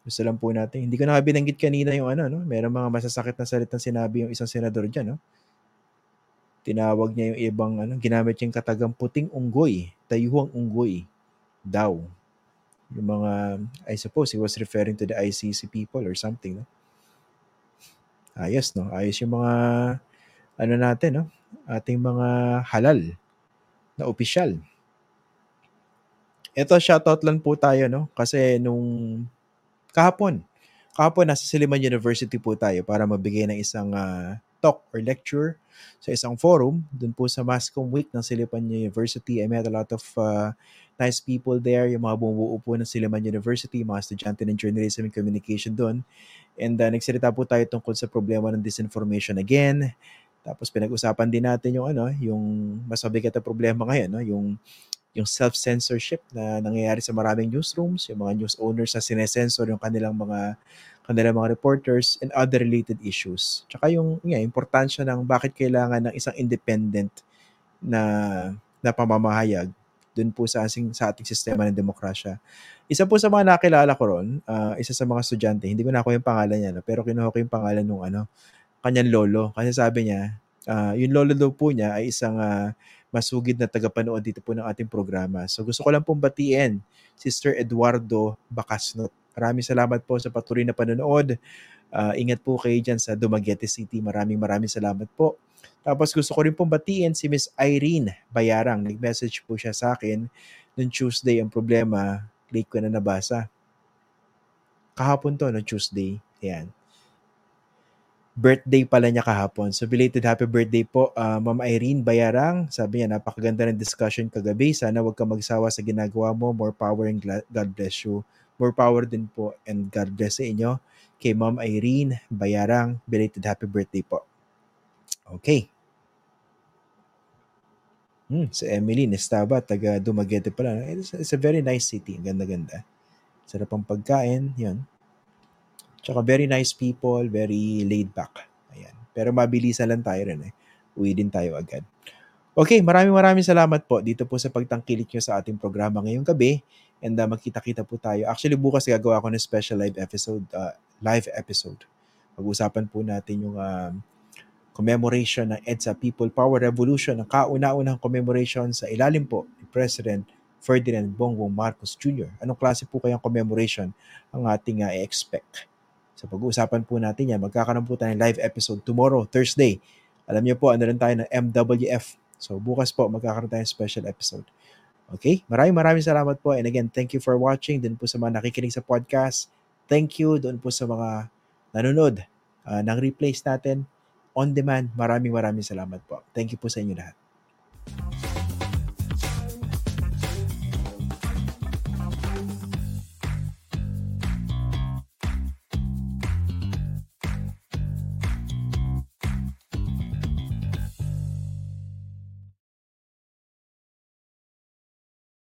gusto lang po natin, hindi ko na binanggit kanina yung ano, no? Meron mga masasakit na salitang sinabi yung isang senador dyan, no? tinawag niya yung ibang ano, ginamit yung katagang puting unggoy, tayuhang unggoy daw. Yung mga, I suppose he was referring to the ICC people or something, no? Ayos, no? Ayos yung mga, ano natin, no? Ating mga halal na opisyal. Ito, shoutout lang po tayo, no? Kasi nung kahapon, kahapon nasa Silliman University po tayo para mabigay ng isang ah, talk or lecture sa isang forum dun po sa Mascom Week ng Silliman University. I met a lot of uh, nice people there, yung mga bumubuo po ng Silliman University, mga estudyante ng journalism and communication doon. And uh, nagsalita po tayo tungkol sa problema ng disinformation again. Tapos pinag-usapan din natin yung ano, yung mas mabigat na problema ngayon, no? yung yung self-censorship na nangyayari sa maraming newsrooms, yung mga news owners na sinesensor yung kanilang mga kanilang mga reporters and other related issues. Tsaka yung yeah, importansya ng bakit kailangan ng isang independent na na pamamahayag dun po sa ating, sa ating sistema ng demokrasya. Isa po sa mga nakilala ko ron, ah, isa sa mga estudyante, hindi ko na ako yung pangalan niya, no, pero kinuha ko yung pangalan ng ano, kanyang lolo. Kasi sabi niya, ah, yung lolo daw po niya ay isang ah, masugid na tagapanood dito po ng ating programa. So gusto ko lang pong batiin, Sister Eduardo Bacasnot. Maraming salamat po sa patuloy na panonood. Ah, ingat po kayo dyan sa Dumaguete City. Maraming maraming salamat po. Tapos gusto ko rin pong batiin si Miss Irene Bayarang. Nag-message po siya sa akin noong Tuesday. Ang problema, late ko na nabasa. Kahapon to, no Tuesday. Ayan birthday pala niya kahapon. So belated happy birthday po, uh, Ma'am Irene Bayarang. Sabi niya, napakaganda ng discussion kagabi. Sana wag ka magsawa sa ginagawa mo. More power and God bless you. More power din po and God bless sa inyo. Kay Ma'am Irene Bayarang, belated happy birthday po. Okay. Hmm, si Emily Nestaba, taga Dumaguete pala. It's, it's a very nice city. Ganda-ganda. Sarap ang pagkain. Yun. Tsaka very nice people, very laid back. Ayan. Pero mabilisan lang tayo rin eh. Uwi din tayo agad. Okay, maraming maraming salamat po dito po sa pagtangkilik nyo sa ating programa ngayong gabi. And uh, magkita-kita po tayo. Actually, bukas gagawa ko ng special live episode. Uh, live episode. Pag-usapan po natin yung uh, commemoration ng EDSA People Power Revolution, ang kauna-unang commemoration sa ilalim po ni President Ferdinand Bongbong Marcos Jr. Anong klase po kayang commemoration ang ating uh, expect So pag-uusapan po natin yan. Magkakaroon po tayo ng live episode tomorrow, Thursday. Alam niyo po, ano rin tayo ng MWF. So bukas po, magkakaroon tayo ng special episode. Okay? Maraming maraming salamat po. And again, thank you for watching. Doon po sa mga nakikinig sa podcast. Thank you doon po sa mga nanonood uh, ng replays natin on demand. Maraming maraming salamat po. Thank you po sa inyo lahat.